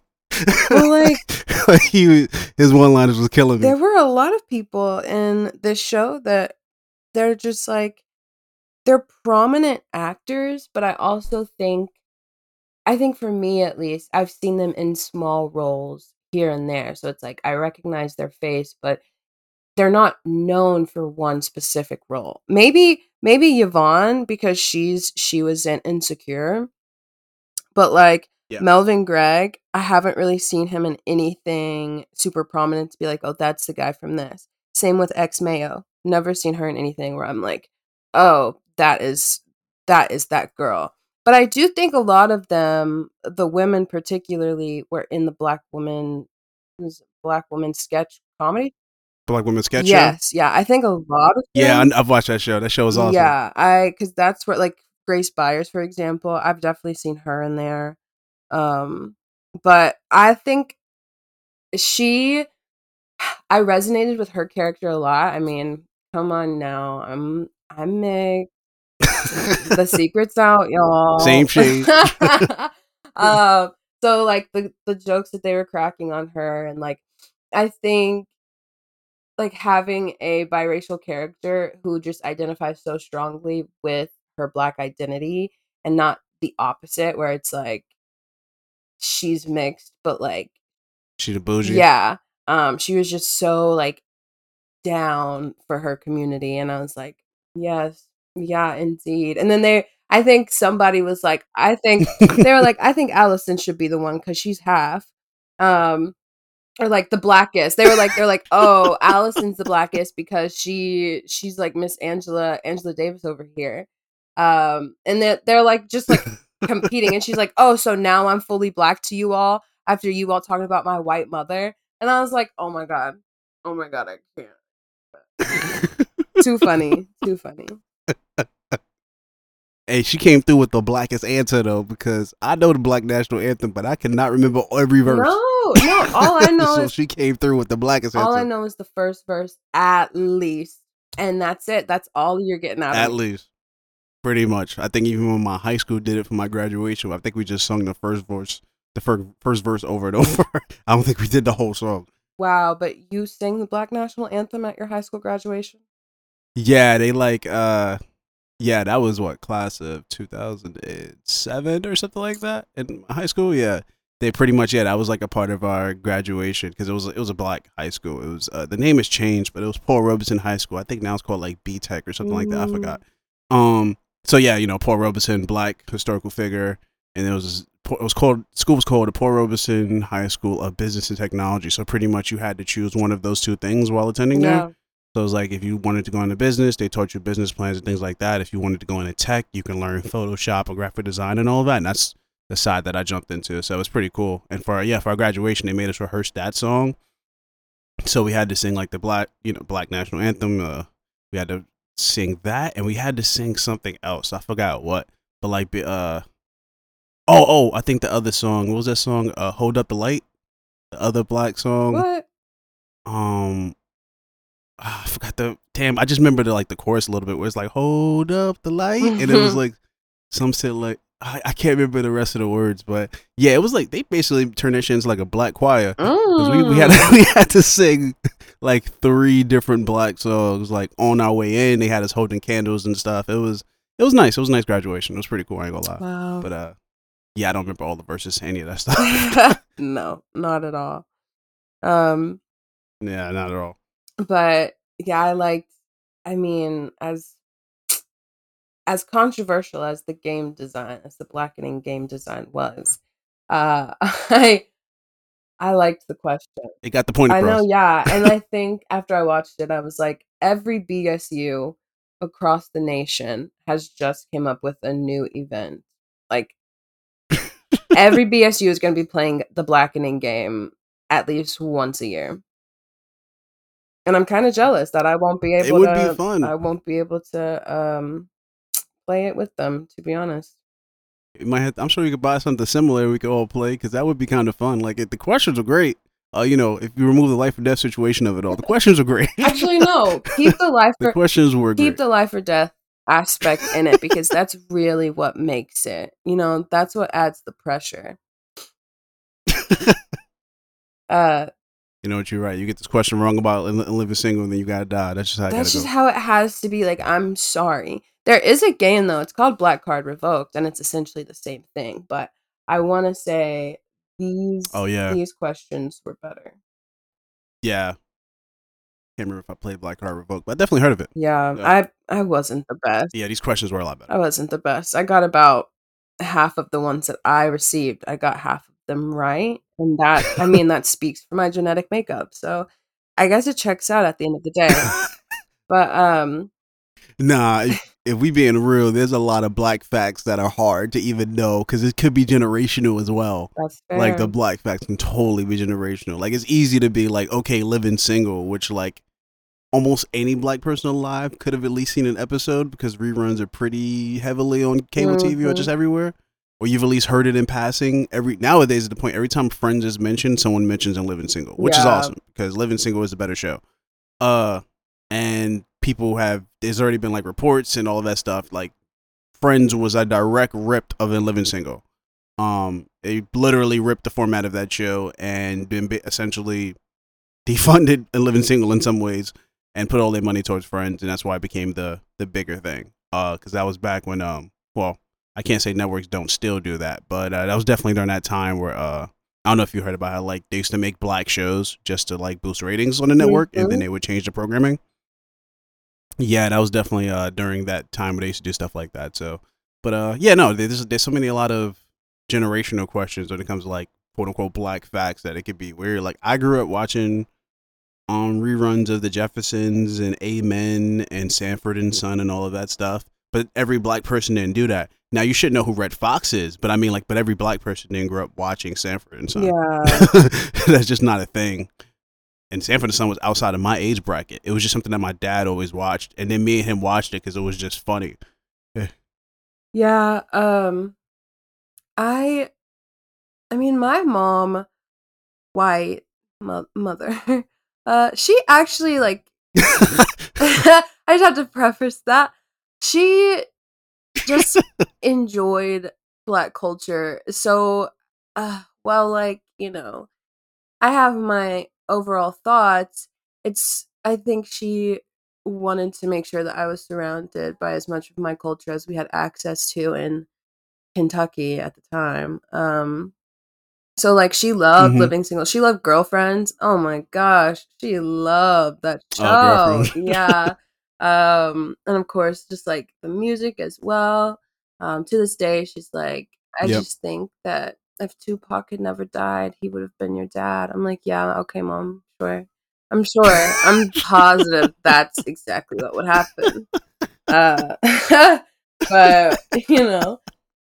Well, like- [LAUGHS] Like, he, his one liners was killing me. there were a lot of people in this show that they're just like they're prominent actors but i also think i think for me at least i've seen them in small roles here and there so it's like i recognize their face but they're not known for one specific role maybe maybe yvonne because she's she was in insecure but like Yeah. melvin gregg i haven't really seen him in anything super prominent to be like oh that's the guy from this same with X Mayo never seen her in anything where i'm like oh that is that is that girl but i do think a lot of them the women particularly were in the black woman black woman sketch comedy Black women sketch show? yes yeah i think a lot of Yeah, them- I've watched that show. That show was awesome. yeah, I because that's where like Grace Byers, for example, I've definitely seen her in there. Um, but I think she, I resonated with her character a lot. I mean, come on now, I'm I'm Meg. the [LAUGHS] secret's out, y'all. Same shade. uh, [LAUGHS] [LAUGHS] so like the the jokes that they were cracking on her, and like I think like having a biracial character who just identifies so strongly with her black identity and not the opposite where it's like she's mixed but like She the bougie. yeah um she was just so like down for her community and i was like yes yeah indeed and then they I think somebody was like, I think they were like, [LAUGHS] I think Allison should be the one because she's half. Um, or like the blackest. They were like, they're like, oh, Allison's the blackest because she she's like Miss Angela Angela Davis over here. Um, and they're they're like just like competing, and she's like, oh, so now I'm fully black to you all after you all talking about my white mother, and I was like, oh my god, oh my god, I can't. too funny, too funny. [LAUGHS] Hey, she came through with the blackest answer though, because I know the Black National Anthem, but I cannot remember every verse. No, no. All I [LAUGHS] know so is she came through with the blackest all I know is the first verse at least, and that's it. That's all you're getting out At of At least, pretty much. I think even when my high school did it for my graduation, I think we just sung the first verse, the first first verse over and [LAUGHS] over. I don't think we did the whole song. Wow, but you sang the Black National Anthem at your high school graduation? Yeah, they like uh yeah, that was what class of 2007 or something like that in high school. Yeah. They pretty much yeah, that was like a part of our graduation because it was it was a black high school. It was uh, the name has changed, but it was Paul Robeson High School. I think now it's called like B Tech or something like that. I Mm. forgot. Um so yeah, you know, Paul Robeson, black historical figure, and it was it was called school was called the Paul Robeson High School of Business and Technology. So pretty much you had to choose one of those two things while attending there. So it was like if you wanted to go into business, they taught you business plans and things like that. If you wanted to go into tech, you can learn Photoshop or graphic design and all of that. And that's the side that I jumped into. So it was pretty cool. And for yeah, for our graduation, they made us rehearse that song. So we had to sing like the black, you know, black national anthem. Uh, we had to sing that, and we had to sing something else. I forgot what, but like, uh, oh, oh, I think the other song. What was that song? Uh, hold up the light. The other black song What? um ah, I forgot the damn I just remember the like the chorus a little bit where it's like hold up the light and it was [LAUGHS] like some said like I, I can't remember the rest of the words but yeah it was like they basically turned that shit into like a black choir 'Cause we, we had Mm. [LAUGHS] we had to sing like three different black songs like on our way in they had us holding candles and stuff it was it was nice it was a nice graduation it was pretty cool I ain't gonna lie Wow. but uh yeah I don't remember all the verses to any of that [LAUGHS] stuff no, not at all. Um, yeah not at all but yeah, I liked. I mean, as as controversial as the game design, as the blackening game design was, uh, [LAUGHS] I I liked the question. it got the point I know, yeah, and I [LAUGHS] think after I watched it, I was like, every BSU across the nation has just came up with a new event. Like every [LAUGHS] BSU is going to be playing the blackening game at least once a year. And I'm kind of jealous that I won't be able It would to be fun. I won't be able to um play it with them to be honest. We might have, I'm sure you could buy something similar we could all play because that would be kind of fun. Like if the questions are great. Uh, you know, if you remove the life or death situation of it all, the questions are great. Actually no, keep the [LAUGHS] life the for questions were keep great. the life or death aspect in it because that's really what makes it. You know, that's what adds the pressure. [LAUGHS] Uh you know what? You're right. You get this question wrong about li- living single, and then you gotta die. That's just how it that's just go. how it has to be. Like, I'm sorry. There is a game though. It's called Black Card Revoked, and it's essentially the same thing. But I want to say these. Oh, yeah. these questions were better. yeah. Can't remember if I played Black Card Revoked, but I definitely heard of it. Yeah, Yeah. I I wasn't the best. Yeah, these questions were a lot better. I wasn't the best. I got about half of the ones that I received. I got half of them right, and that I mean that speaks for my genetic makeup. So I guess it checks out at the end of the day. [LAUGHS] But um, nah, [LAUGHS] if, we being real, there's a lot of black facts that are hard to even know because it could be generational as well. that's fair. Like the black facts can totally be generational. Like it's easy to be like, okay, living single, which like almost any black person alive could have at least seen an episode because reruns are pretty heavily on cable TV or just everywhere. Or you've at least heard it in passing. Every nowadays at the point every time Friends is mentioned, someone mentions in Living Single, which is awesome because Living Single is a better show. Uh, and people have there's already been like reports and all of that stuff. Like Friends was a direct rip of in Living Single. Um, they literally ripped the format of that show and been essentially defunded in Living Single in some ways and put all their money towards Friends, and that's why it became the the bigger thing. Uh, because that was back when um, well, I can't say networks don't still do that, but uh, that was definitely during that time where uh, I don't know if you heard about how like they used to make black shows just to like boost ratings on the network, and then Mhm. they would change the programming. Yeah, that was definitely uh during that time where they used to do stuff like that. So But uh, yeah, no, there's there's so many a lot of generational questions when it comes to like quote unquote black facts that it could be weird. Like I grew up watching um reruns of the Jeffersons and Amen and Sanford and Son and all of that stuff. But every black person didn't do that. Now you should know who Redd Foxx is, but I mean like but every black person didn't grow up watching Sanford and Son. Yeah. [LAUGHS] That's just not a thing. And Sanford and Son was outside of my age bracket. It was just something that my dad always watched, and then me and him watched it because it was just funny. Yeah, um I I mean my mom white mo- mother [LAUGHS] uh she actually like [LAUGHS] I just have to preface that she [LAUGHS] just enjoyed black culture so uh well like you know I have my overall thoughts it's I think she wanted to make sure that I was surrounded by as much of my culture as we had access to in Kentucky at the time. Um, so like she loved Mhm. living single. She loved girlfriends. Oh my gosh, she loved that show. Oh, yeah. Um, and of course, just like the music as well. Um, to this day, she's like, I Yep. just think that if Tupac had never died, he would have been your dad. I'm like, yeah, okay, mom, sure. I'm sure. I'm positive that's exactly what would happen. Uh, [LAUGHS] but [LAUGHS] you know,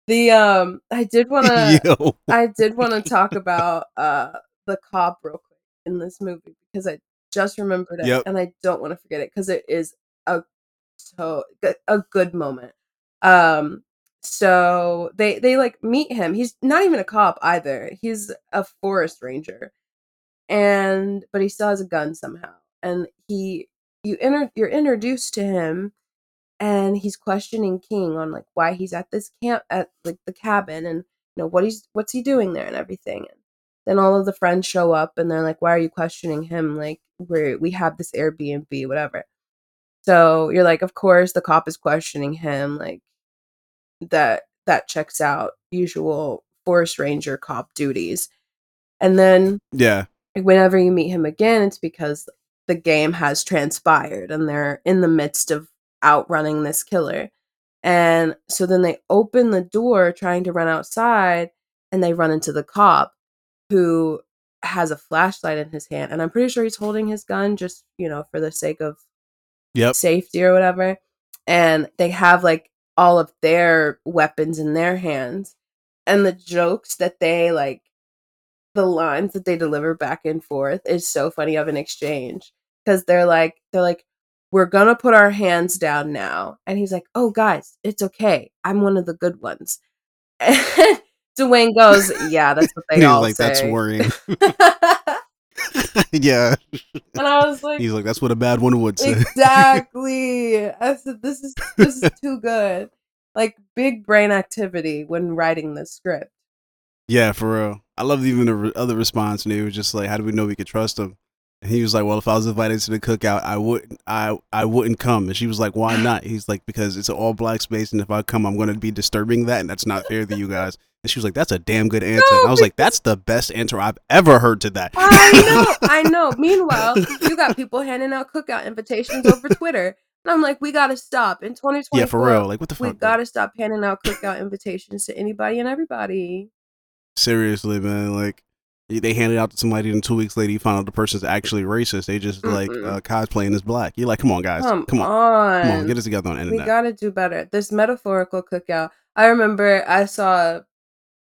the um, I did [LAUGHS] want to, I did want to talk about uh the cop real quick in this movie because I just remembered it Yep. and I don't want to forget it because it is a so a good moment. Um, so they they like meet him. He's not even a cop either. He's a forest ranger, and but he still has a gun somehow. And he you enter you're introduced to him, and he's questioning King on like why he's at this camp at like the cabin and you know what he's what's he doing there and everything. And then all of the friends show up and they're like, why are you questioning him? Like we we have this Airbnb, whatever. So you're like, of course, the cop is questioning him. Like that that checks out usual forest ranger cop duties. And then Yeah. whenever you meet him again, it's because the game has transpired and they're in the midst of outrunning this killer. And so then they open the door trying to run outside and they run into the cop who has a flashlight in his hand. And I'm pretty sure he's holding his gun just, you know, for the sake of Yep. safety or whatever. And they have like all of their weapons in their hands. And the jokes that they like, the lines that they deliver back and forth is so funny of an exchange. Cause they're like, they're like, we're gonna put our hands down now. And he's like, oh, guys, it's okay. I'm one of the good ones. [LAUGHS] And Dewayne goes, yeah, that's what [LAUGHS] they He all like, say. that's worrying. [LAUGHS] [LAUGHS] yeah. and I was like, He's like, that's what a bad one would say. exactly. I said, this is this is [LAUGHS] too good. Like big brain activity when writing this script. yeah, for real. I love even the re- other response, and he was just like, "How do we know we could trust him?" And he was like, "Well, if I was invited to the cookout, I wouldn't, I, I wouldn't come." And she was like, "Why [LAUGHS] not?" He's like, "Because it's an all black space, and if I come, I'm going to be disturbing that, and that's not fair to you guys." And she was like, "That's a damn good answer." No, and I was like, "That's the best answer I've ever heard to that." I know, [LAUGHS] I know. Meanwhile, you got people handing out cookout invitations over Twitter. And I'm like, we gotta stop. In 2020." yeah, for real. Like, what the we fuck? bro? gotta stop handing out cookout invitations to anybody and everybody. Seriously, man. Like, they handed out to somebody, and two weeks later, you find out the person's actually racist. They just like Mm-mm. uh, cosplaying as black. You're like, come on, guys, Come, come on, on. come on, get it together on the we gotta do better. This metaphorical cookout. I remember I saw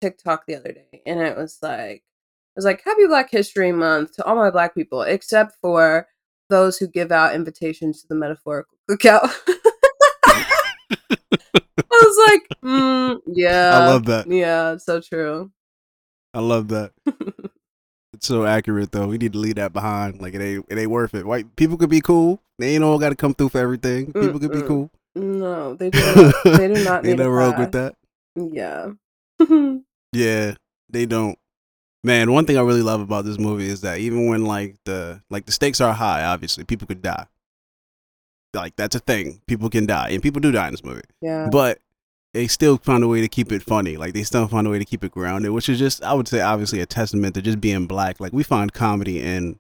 TikTok the other day, and it was like, it was like Happy Black History Month to all my black people, except for those who give out invitations to the metaphorical [LAUGHS] cookout. I was like, [LAUGHS] mm, yeah, I love that. Yeah, it's so true. I love that. [LAUGHS] So accurate though. We need to leave that behind. Like it ain't it ain't worth it. White people could be cool. They ain't all got to come through for everything. Mm, people could be Mm-mm. cool. No, they do not. They do not [LAUGHS] Ain't need a wrong with that. Yeah. [LAUGHS] Yeah, they don't. Man, one thing I really love about this movie is that even when like the like the stakes are high, obviously people could die. Like that's a thing. People can die, and people do die in this movie. yeah. But they still find a way to keep it funny. Like they still find a way to keep it grounded, which is just I would say obviously a testament to just being black. Like we find comedy in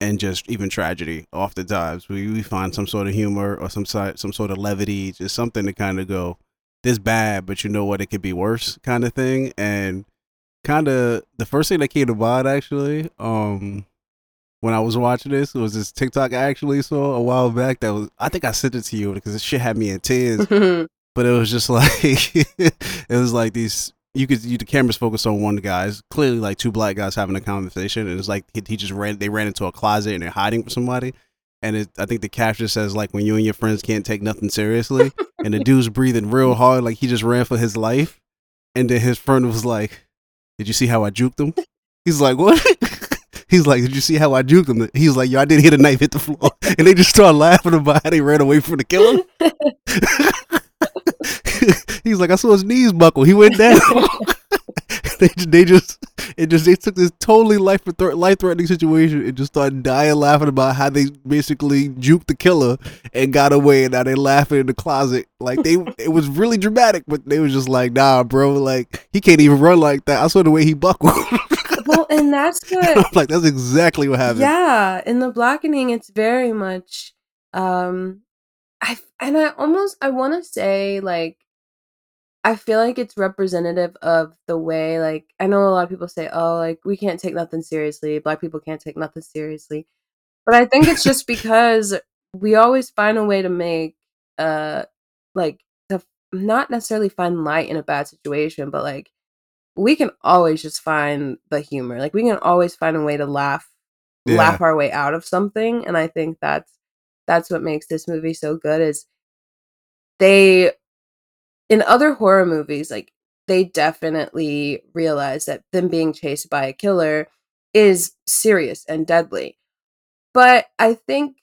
and just even tragedy oftentimes. We we find some sort of humor or some side some sort of levity, just something to kind of go, this bad, but you know what, it could be worse kind of thing. And kind of the first thing that came to mind actually, um, when I was watching this was this TikTok I actually saw a while back that was I think I sent it to you because this shit had me in tears. [LAUGHS] but it was just [LAUGHS] like it was like these you could you the cameras focus on one guys clearly like two black guys having a conversation and it's like he, he just ran they ran into a closet and they're hiding from somebody and it, I think the caption says like when you and your friends can't take nothing seriously [LAUGHS] and the dude's breathing real hard like he just ran for his life and then his friend was like did you see how I juked him he's like what [LAUGHS] He's like, "Did you see how I juked him?" He's like, "Yo, I didn't hit a knife hit the floor," and they just start laughing about how they ran away from the killer. [LAUGHS] He's like, "I saw his knees buckle. He went down." [LAUGHS] [LAUGHS] they they just it just they took this totally life life threatening situation and just started dying laughing about how they basically juked the killer and got away and now they laughing in the closet like they it was really dramatic but they was just like nah bro like he can't even run like that I saw the way he buckled well, and that's what like that's exactly what happened. Yeah, in the blackening, it's very much. um I and I almost I want to say like I feel like it's representative of the way like I know a lot of people say, "Oh, like we can't take nothing seriously. Black people can't take nothing seriously." But I think it's just [LAUGHS] because we always find a way to make uh like the not necessarily find light in a bad situation, but like we can always just find the humor. Like we can always find a way to laugh yeah. laugh our way out of something and I think that's that's what makes this movie so good is they in other horror movies like they definitely realize that them being chased by a killer is serious and deadly. But I think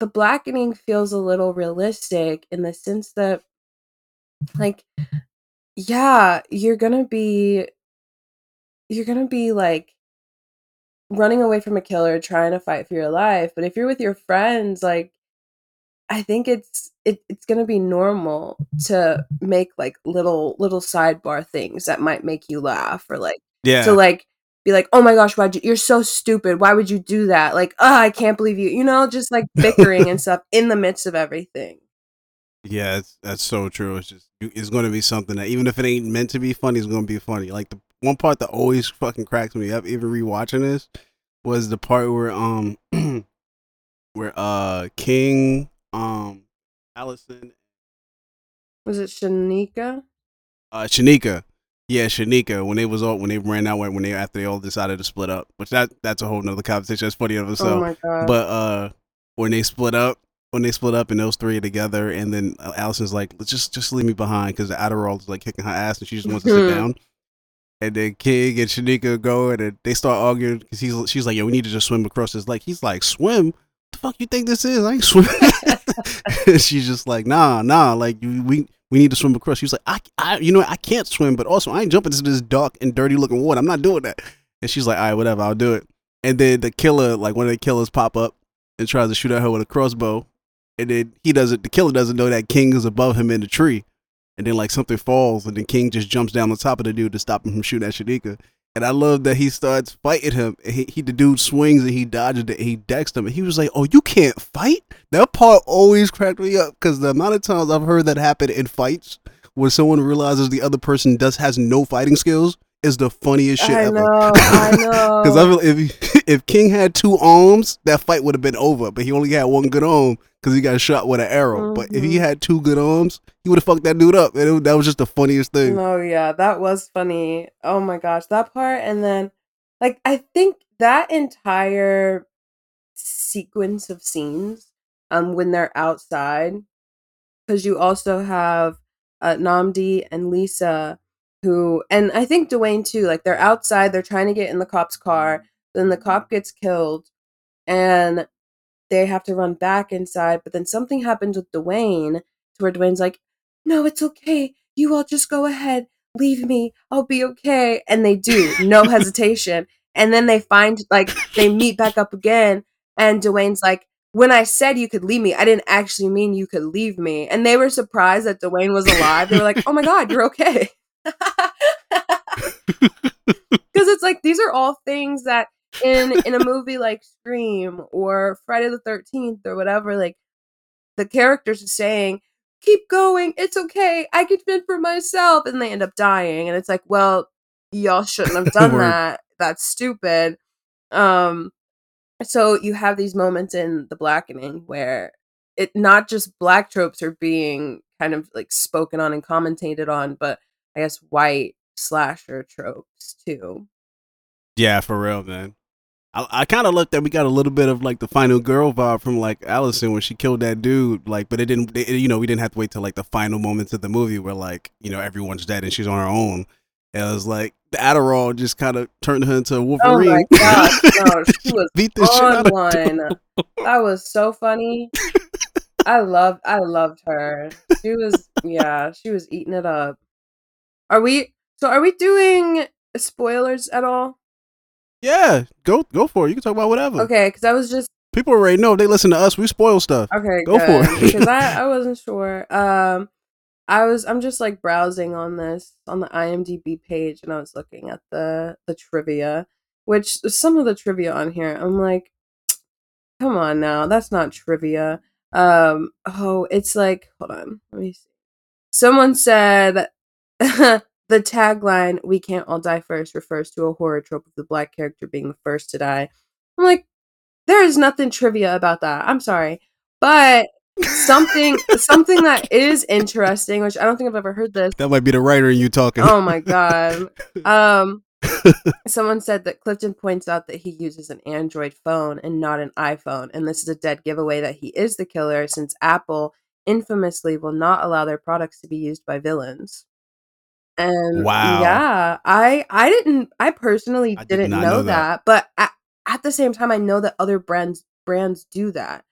the blackening feels a little realistic in the sense that like yeah, you're to be you're gonna be like running away from a killer trying to fight for your life but if you're with your friends like i think it's it, it's gonna be normal to make like little little sidebar things that might make you laugh or like yeah. to like be like oh my gosh why you you're so stupid. Why would you do that? Like oh i can't believe you you know just like bickering and [LAUGHS] stuff in the midst of everything. Yeah that's so true it's just it's going to be something that even if it ain't meant to be funny it's going to be funny like the one part that always fucking cracks me up, even rewatching this, was the part where um [CLEARS THROAT] where uh King um Allison was it Shanika? Uh Shanika. Yeah, Shanika. When they was all when they ran out when they after they all decided to split up. Which that that's a whole nother conversation. That's funny of itself. Oh my god. But uh when they split up when they split up and those three are together and then Allison's like, let's just just leave me behind because the Adderall is like kicking her ass and she just wants to sit down and then King and Shanika go and they start arguing because he's she's like, "Yo, we need to just swim across this lake." He's like, "Swim? Fuck you think this is? I ain't swimming." [LAUGHS] she's just like, "Nah, nah, like we we need to swim across." She's like, "I, I, you know, I can't swim, but also I ain't jumping into this dark and dirty looking water. I'm not doing that." And she's like, "All right, whatever, I'll do it." And then the killer, like one of the killers, pop up and tries to shoot at her with a crossbow, and then he doesn't. The killer doesn't know that King is above him in the tree and then like something falls, and then King just jumps down on top of the dude to stop him from shooting at Shanika. And I love that he starts fighting him. He, he the dude swings and he dodges it. He decks him, and he was like, "Oh, you can't fight." That part always cracked me up because the amount of times I've heard that happen in fights where someone realizes the other person does has no fighting skills is the funniest shit I ever. Know, I [LAUGHS] know. Because I feel if if King had two arms, that fight would have been over. But he only had one good arm because he got shot with an arrow. Mm-hmm. But if he mm-hmm. had two good arms, he would have fucked that dude up. And it, that was just the funniest thing. Oh yeah, that was funny. Oh my gosh, that part, and then like I think that entire sequence of scenes, um, when they're outside, because you also have uh, Nnamdi and Lisa who and I think Dewayne too, like they're outside, they're trying to get in the cop's car, then the cop gets killed and they have to run back inside, but then something happens with Dewayne to where Dewayne's like, No, it's okay. You all just go ahead. Leave me. I'll be okay. And they do, no [LAUGHS] hesitation. And then they find like they meet back up again and Dwayne's like, when I said you could leave me, I didn't actually mean you could leave me. And they were surprised that Dwayne was alive. They were like, oh my God, you're okay. [LAUGHS] [LAUGHS] Because it's like these are all things that in in a [LAUGHS] movie like Scream or Friday the Thirteenth or whatever, like the characters are saying, keep going. It's okay. I can fend for myself. And they end up dying. And it's like, well, y'all shouldn't have [LAUGHS] done that. That's stupid. Um, so you have these moments in the blackening where it not just black tropes are being kind of like spoken on and commentated on, but I guess white slasher tropes too. Yeah, for real, man. I, I kind of looked at we got a little bit of like the final girl vibe from like Allison when she killed that dude, like, but it didn't, it, you know, we didn't have to wait till like the final moments of the movie where like, you know, everyone's dead and she's on her own. It was like the Adderall just kind of turned her into a Oh my gosh, no, [LAUGHS] she was Beat the on one. That was so funny. I loved I loved her. She was yeah, she was eating it up. Are we so are we doing spoilers at all? Yeah, go go for it. You can talk about whatever. Okay, because I was just People already know if they listen to us. We spoil stuff. okay. Go for it. [LAUGHS] because I I wasn't sure. Um, I was I'm just like browsing on this on the IMDb page, and I was looking at the the trivia, which some of the trivia on here, I'm like, come on now, that's not trivia. Um, oh, it's like hold on, let me see. Someone said [LAUGHS] the tagline "We can't all die first refers to a horror trope of the black character being the first to die. I'm like, there is nothing trivia about that. I'm sorry, but something [LAUGHS] something that is interesting, which I don't think I've ever heard this. That might be the writer in you talking. Oh my god. [LAUGHS] Um, [LAUGHS] someone said that Clifton points out that he uses an Android phone and not an iPhone, and this is a dead giveaway that he is the killer since Apple infamously will not allow their products to be used by villains. And Wow. yeah, I I didn't I personally I did didn't not know, know that, that. but at, at the same time I know that other brands brands do that.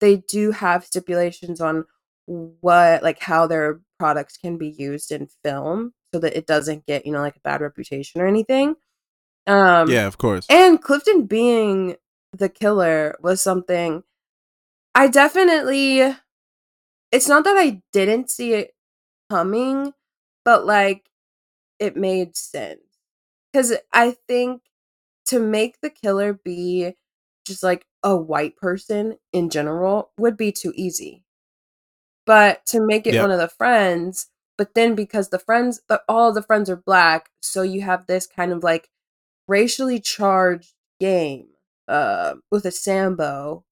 They do have stipulations on what like how their products can be used in film so that it doesn't get, you know, like a bad reputation or anything. Um yeah, of course. and Clifton being the killer was something I definitely it's not that I didn't see it coming, but like it made sense. Cuz I think to make the killer be just like a white person in general would be too easy. But to make it Yep. one of the friends, but then because the friends the, all the friends are black, so you have this kind of like racially charged game uh, with a Sambo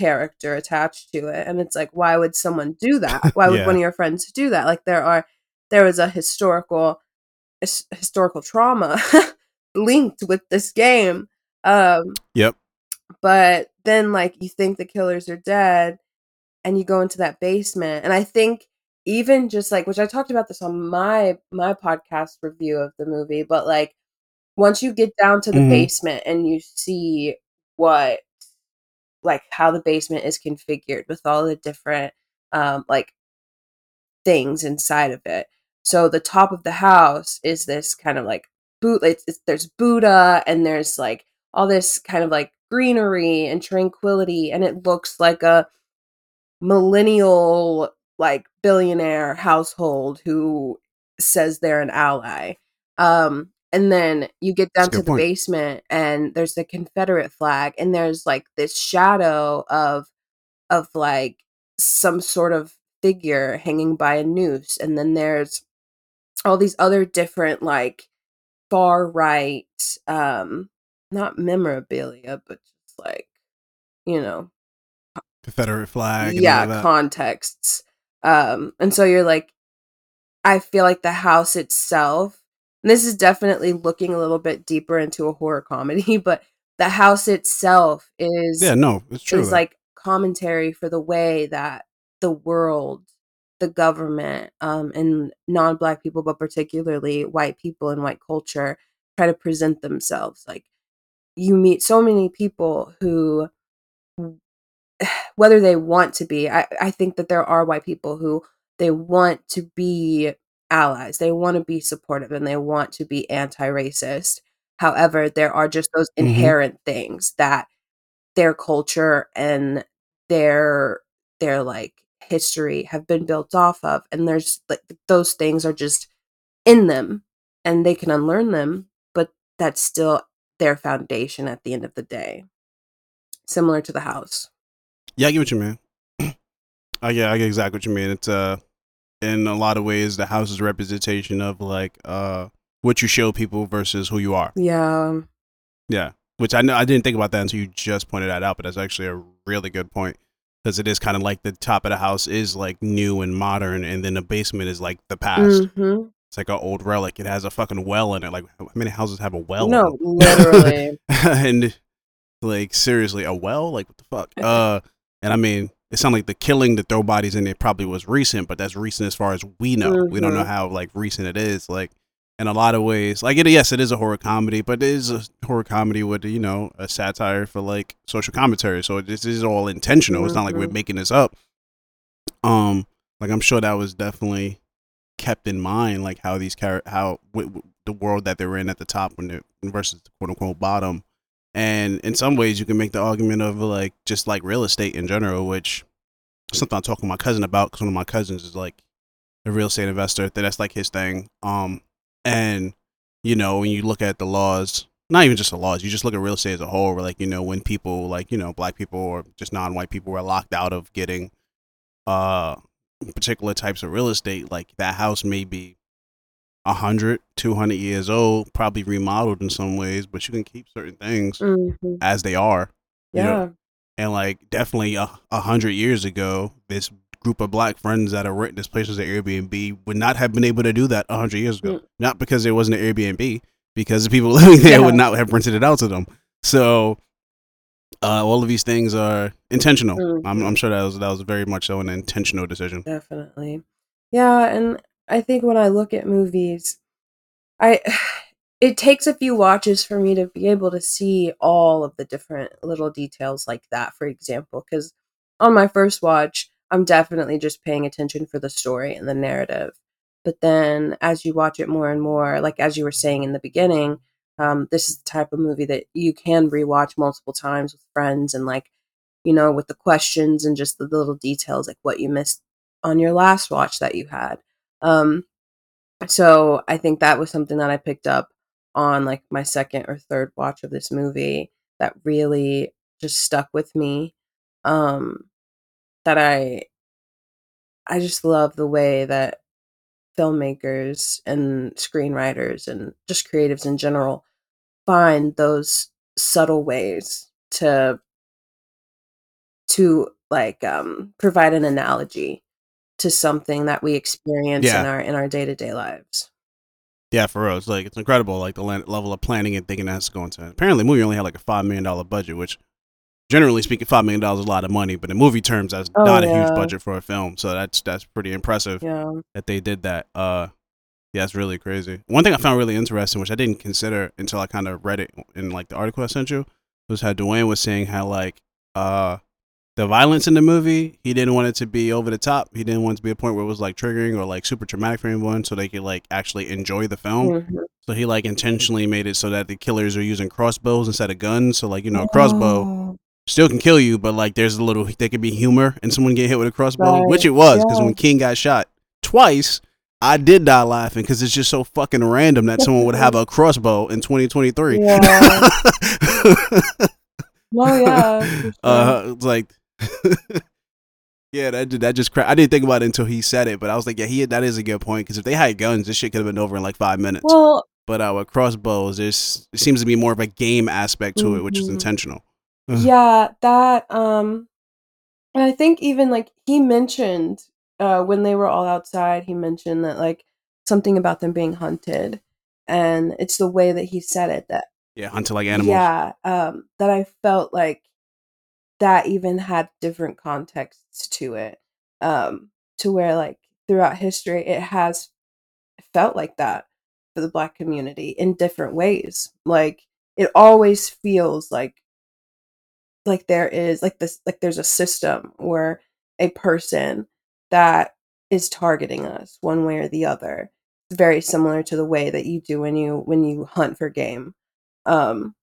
character attached to it, and it's like, why would someone do that? [LAUGHS] Why would Yeah. one of your friends do that? Like there are, there was a historical, his- historical trauma [LAUGHS] linked with this game. Um, Yep. but then like you think the killers are dead, and you go into that basement, and I think even just like which I talked about this on my my podcast review of the movie, but like once you get down to the Mhm. basement and you see what like how the basement is configured with all the different um like things inside of it so the top of the house is this kind of like boot it's, it's, there's buddha and there's like all this kind of like greenery and tranquility and it looks like a millennial like billionaire household who says they're an ally um and then you get down to the point. basement and there's the confederate flag and there's like this shadow of of like some sort of figure hanging by a noose and then there's all these other different like far right um not memorabilia but just like you know Confederate flag. And yeah that. contexts um and so you're like i feel like the house itself and this is definitely looking a little bit deeper into a horror comedy [LAUGHS] but the house itself is yeah, no, it's true. is like commentary for the way that the world the government um and non-black people but particularly white people and white culture try to present themselves like you meet so many people who [SIGHS] whether they want to be I, I think that there are white people who they want to be allies they want to be supportive and they want to be anti-racist however there are just those Mhm. inherent things that their culture and their their like history have been built off of and there's like those things are just in them and they can unlearn them but that's still their foundation at the end of the day similar to the house Yeah, I get what you mean. I get, I get exactly what you mean. It's uh, in a lot of ways, the house is a representation of like uh, what you show people versus who you are. Yeah. Yeah, which I know I didn't think about that until you just pointed that out, but that's actually a really good point because it is kind of like the top of the house is like new and modern, and then the basement is like the past. hmm It's like an old relic. It has a fucking well in it. Like how many houses have a well? No, literally. [LAUGHS] and like seriously, a well? Like what the fuck? Uh, and I mean, it sounded like the killing to throw bodies in it probably was recent, but that's recent as far as we know. We don't know Mhm. how like recent it is. Like in a lot of ways, like it. Yes, it is a horror comedy, but it is a horror comedy with you know a satire for like social commentary. So this is all intentional. It's not like we're Mhm. making this up. Um, like I'm sure that was definitely kept in mind, like how these char- how w- w- the world that they're in at the top when they're versus the quote unquote bottom. And in some ways, you can make the argument of like just like real estate in general, which something I'm talking to my cousin about because one of my cousins is like a real estate investor. That that's like his thing. Um, and you know when you look at the laws, not even just the laws, you just look at real estate as a whole. Where like you know when people like you know black people or just non-white people were locked out of getting uh particular types of real estate, like that house may be 100, 200 years old, probably remodeled in some ways, but you can keep certain things Mhm. as they are. you know? Yeah. And like definitely a, a hundred years ago, this group of black friends that are renting this place as an Airbnb would not have been able to do that a hundred years ago. Mm. Not because it wasn't an Airbnb, because the people [LAUGHS] living there Yeah. would not have rented it out to them. So uh, all of these things are intentional. Mhm. I'm, I'm sure that was that was very much so an intentional decision. Definitely. Yeah, and I think when I look at movies, I [SIGHS] it takes a few watches for me to be able to see all of the different little details like that, for example, cuz on my first watch, I'm definitely just paying attention for the story and the narrative. But then as you watch it more and more, like as you were saying in the beginning, um, this is the type of movie that you can rewatch multiple times with friends and like, you know, with the questions and just the little details, like what you missed on your last watch that you had. Um, so I think that was something that I picked up on like my second or third watch of this movie that really just stuck with me. Um, that I I just love the way that filmmakers and screenwriters and just creatives in general find those subtle ways to to like um provide an analogy to something that we experience in our in our day-to-day lives. Yeah, for real, it's like it's incredible, like the level of planning and thinking that's going to. Apparently, the movie only had like a five million dollar budget, which, generally speaking, five million dollars is a lot of money, but in movie terms, that's Oh, not a huge budget for a film. So that's that's pretty impressive Yeah. that they did that. Uh, yeah, it's really crazy. One thing I found really interesting, which I didn't consider until I kind of read it in like the article I sent you, was how Dewayne was saying how like uh the violence in the movie, he didn't want it to be over the top. He didn't want it to be a point where it was like triggering or like super traumatic for anyone, so they could like actually enjoy the film. Mhm. So he like intentionally made it so that the killers are using crossbows instead of guns. So like you know, a crossbow Oh, still can kill you, but like there's a little there could be humor and someone get hit with a crossbow, Right, which it was because yeah. when King got shot twice, I did die laughing because it's just so fucking random that someone would have a crossbow in 2023. Yeah. [LAUGHS] No, yeah. sure. uh, it's like. [LAUGHS] Yeah, that that just cra- I didn't think about it until he said it, but I was like, yeah, he that is a good point because if they had guns, this shit could have been over in like five minutes. well, But uh, with crossbows, there's it seems to be more of a game aspect to it, which is Mhm. intentional. Ugh. yeah, that um and I think even like he mentioned uh when they were all outside, he mentioned that like something about them being hunted. And it's the way that he said it that Yeah, hunted like animals. Yeah, um, that I felt like that even had different contexts to it. Um, to where like throughout history it has felt like that for the black community in different ways. Like it always feels like like there is like this like there's a system where a person that is targeting us one way or the other. It's very similar to the way that you do when you when you hunt for game. Um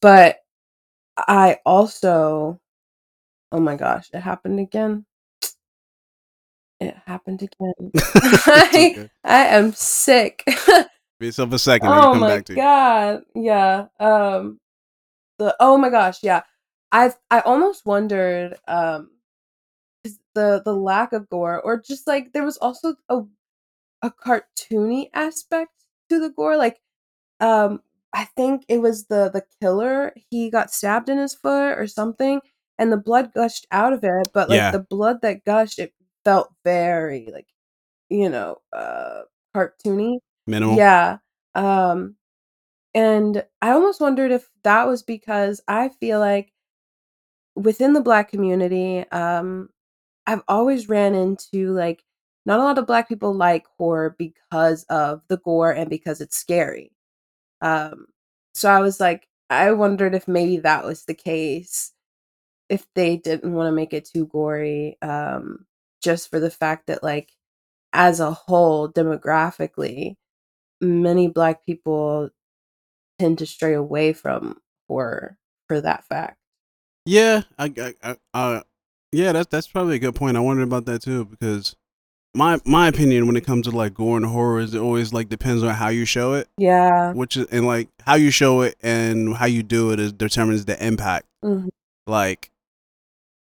but I also oh my gosh, it happened again. It happened again. [LAUGHS] [LAUGHS] I, okay. I am sick. [LAUGHS] be yourself a second, oh come my back to you. god. Yeah. Um the oh my gosh, yeah. I've I almost wondered um the the lack of gore, or just like there was also a a cartoony aspect to the gore. Like, um, I think it was the the killer. He got stabbed in his foot or something, and the blood gushed out of it. But like Yeah. the blood that gushed, it felt very like, you know, uh, cartoony. Minimal. Yeah. Um and I almost wondered if that was because I feel like within the black community, um I've always ran into like not a lot of black people like horror because of the gore and because it's scary. Um so I was like I wondered if maybe that was the case if they didn't want to make it too gory um just for the fact that like as a whole demographically many black people tend to stray away from horror for that fact. Yeah, I, I, I, uh, yeah, that's that's probably a good point. I wondered about that too because my my opinion when it comes to like gore and horror is it always like depends on how you show it, Yeah. which is and like how you show it and how you do it is determines the impact. Mhm. Like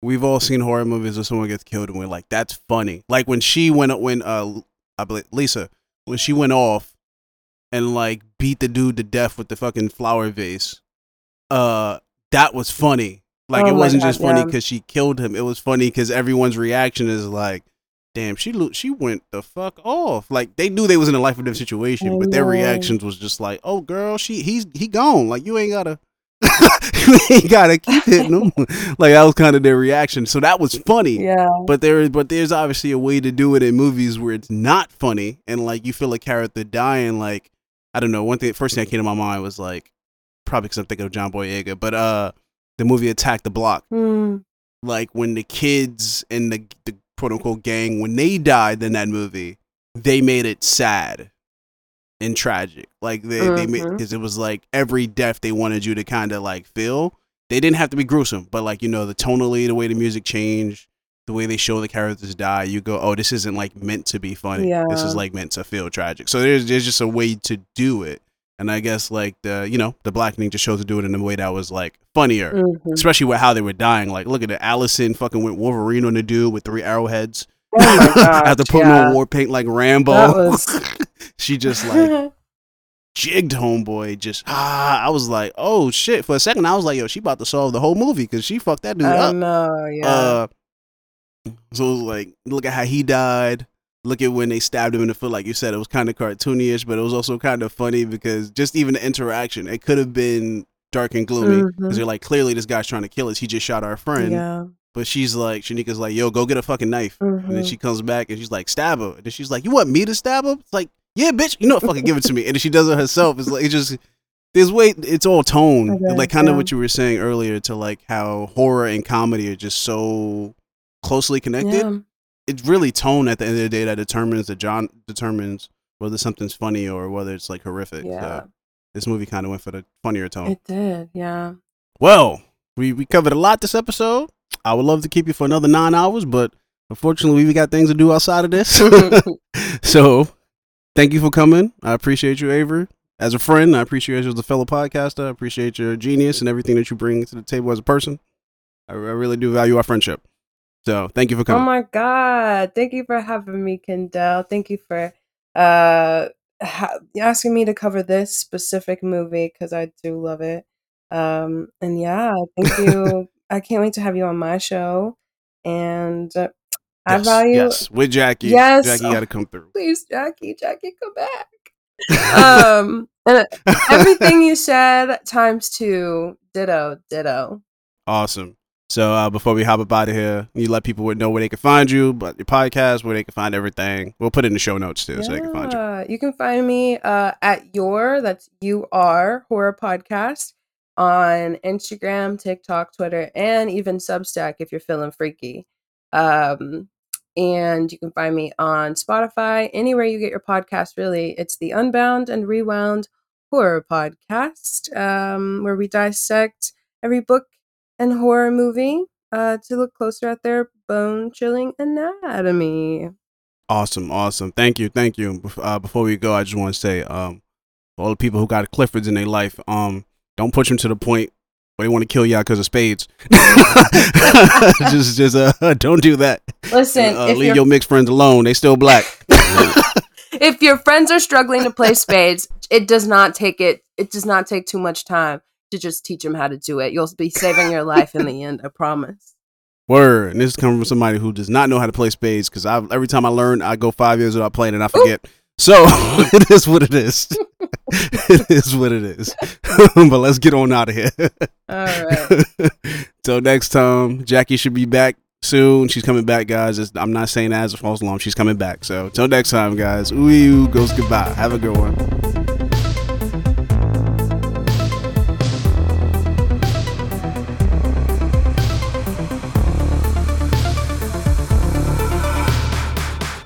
we've all seen horror movies where someone gets killed and we're like, that's funny. Like when she went when uh I believe Lisa when she went off and like beat the dude to death with the fucking flower vase. Uh, that was funny. Like Oh it wasn't God, just funny because she killed him. It was funny because everyone's reaction is like, "Damn, she lo- she went the fuck off." Like they knew they was in a life or death situation, but their reactions was just like, "Oh, girl, she he's he gone. Like you ain't gotta." [LAUGHS] you ain't gotta keep hitting [LAUGHS] him. like that was kind of their reaction. So that was funny. Yeah. But there is, but there's obviously a way to do it in movies where it's not funny and like you feel a character dying. Like I don't know. One thing, first thing that came to my mind was like probably because I'm thinking of John Boyega, but uh, the movie Attack the Block. Hmm. Like when the kids and the the quote unquote gang when they died in that movie, they made it sad and tragic. Like they they made because it was like every death they wanted you to kind of like feel. They didn't have to be gruesome, but like you know the tonally, the way the music changed, the way they show the characters die, you go, oh, this isn't like meant to be funny. Yeah. This is like meant to feel tragic. So there's there's just a way to do it, and I guess like the you know the Blackening show to do it in a way that was like funnier, Mhm. especially with how they were dying. Like look at it, Allison fucking went Wolverine on the dude with three arrowheads. Oh [LAUGHS] gosh. After putting yeah. on war paint like Rambo, was- [LAUGHS] she just like [LAUGHS] jigged homeboy. Just ah, I was like, oh shit. For a second, I was like, yo, she about to solve the whole movie because she fucked that dude I up. know, yeah. Uh, so it was like, look at how he died. Look at when they stabbed him in the foot, like you said, it was kind of cartoonish, but it was also kind of funny because just even the interaction, it could have been dark and gloomy because Mhm. they're like, clearly this guy's trying to kill us. He just shot our friend, yeah. but she's like, Shanika's like, yo, go get a fucking knife. And then Mhm. she comes back and she's like, stab her. And then she's like, you want me to stab him? It's like, yeah, bitch, you know what? Fucking give it to me. And then she does it herself. It's like, it just, there's way, it's all tone. Okay, like kind of yeah. what you were saying earlier to like how horror and comedy are just so closely connected. Yeah. It's really tone at the end of the day that determines the John determines whether something's funny or whether it's like horrific. Yeah. So this movie kind of went for the funnier tone. It did, yeah. Well, we, we covered a lot this episode. I would love to keep you for another nine hours, but unfortunately, we got things to do outside of this. [LAUGHS] [LAUGHS] so, thank you for coming. I appreciate you, Avery. As a friend, I appreciate you as a fellow podcaster. I appreciate your genius and everything that you bring to the table as a person. I, I really do value our friendship. So, thank you for coming. Oh my god! Thank you for having me, Kendall. Thank you for uh ha- asking me to cover this specific movie because I do love it. Um, and yeah, thank you. [LAUGHS] I can't wait to have you on my show. And uh, I yes, value. yes, with Jackie. Yes. Jackie got to come [LAUGHS] through. Please, Jackie, Jackie, come back. [LAUGHS] um, and everything you said times two. Ditto, ditto. Awesome. So uh, before we hop up out of here, you let people know where they can find you, but your podcast, where they can find everything. We'll put it in the show notes too, so they can find you. You can find me uh, at your that's you are horror podcast on Instagram, TikTok, Twitter, and even Substack if you're feeling freaky. Um, and you can find me on Spotify, anywhere you get your podcast. Really, it's the Unbound and Rewound Horror Podcast, um, where we dissect every book and horror movie uh, to look closer at their bone chilling anatomy. Awesome, awesome. Thank you, thank you. Uh, before we go, I just want to say, um, for all the people who got Cliffords in their life, um, don't push them to the point where they want to kill y'all because of spades. [LAUGHS] [LAUGHS] just, just uh, [LAUGHS] don't do that. Listen, Uh, if, leave your, your mixed friends alone. They still black. if your friends are struggling to play spades, it does not take it. It does not take too much time to just teach them how to do it. You'll be saving your life in the [LAUGHS] end. I promise. Word. And this is coming from somebody who does not know how to play spades because I every time I learn, I go five years without playing and I forget. So [LAUGHS] it is what it is. [LAUGHS] it is what it is. but let's get on out of here. All right. Till next time, Jackie should be back soon. She's coming back, guys. It's, I'm not saying that as a false alarm. She's coming back. So till next time, guys. Ooh, goes goodbye. Have a good one.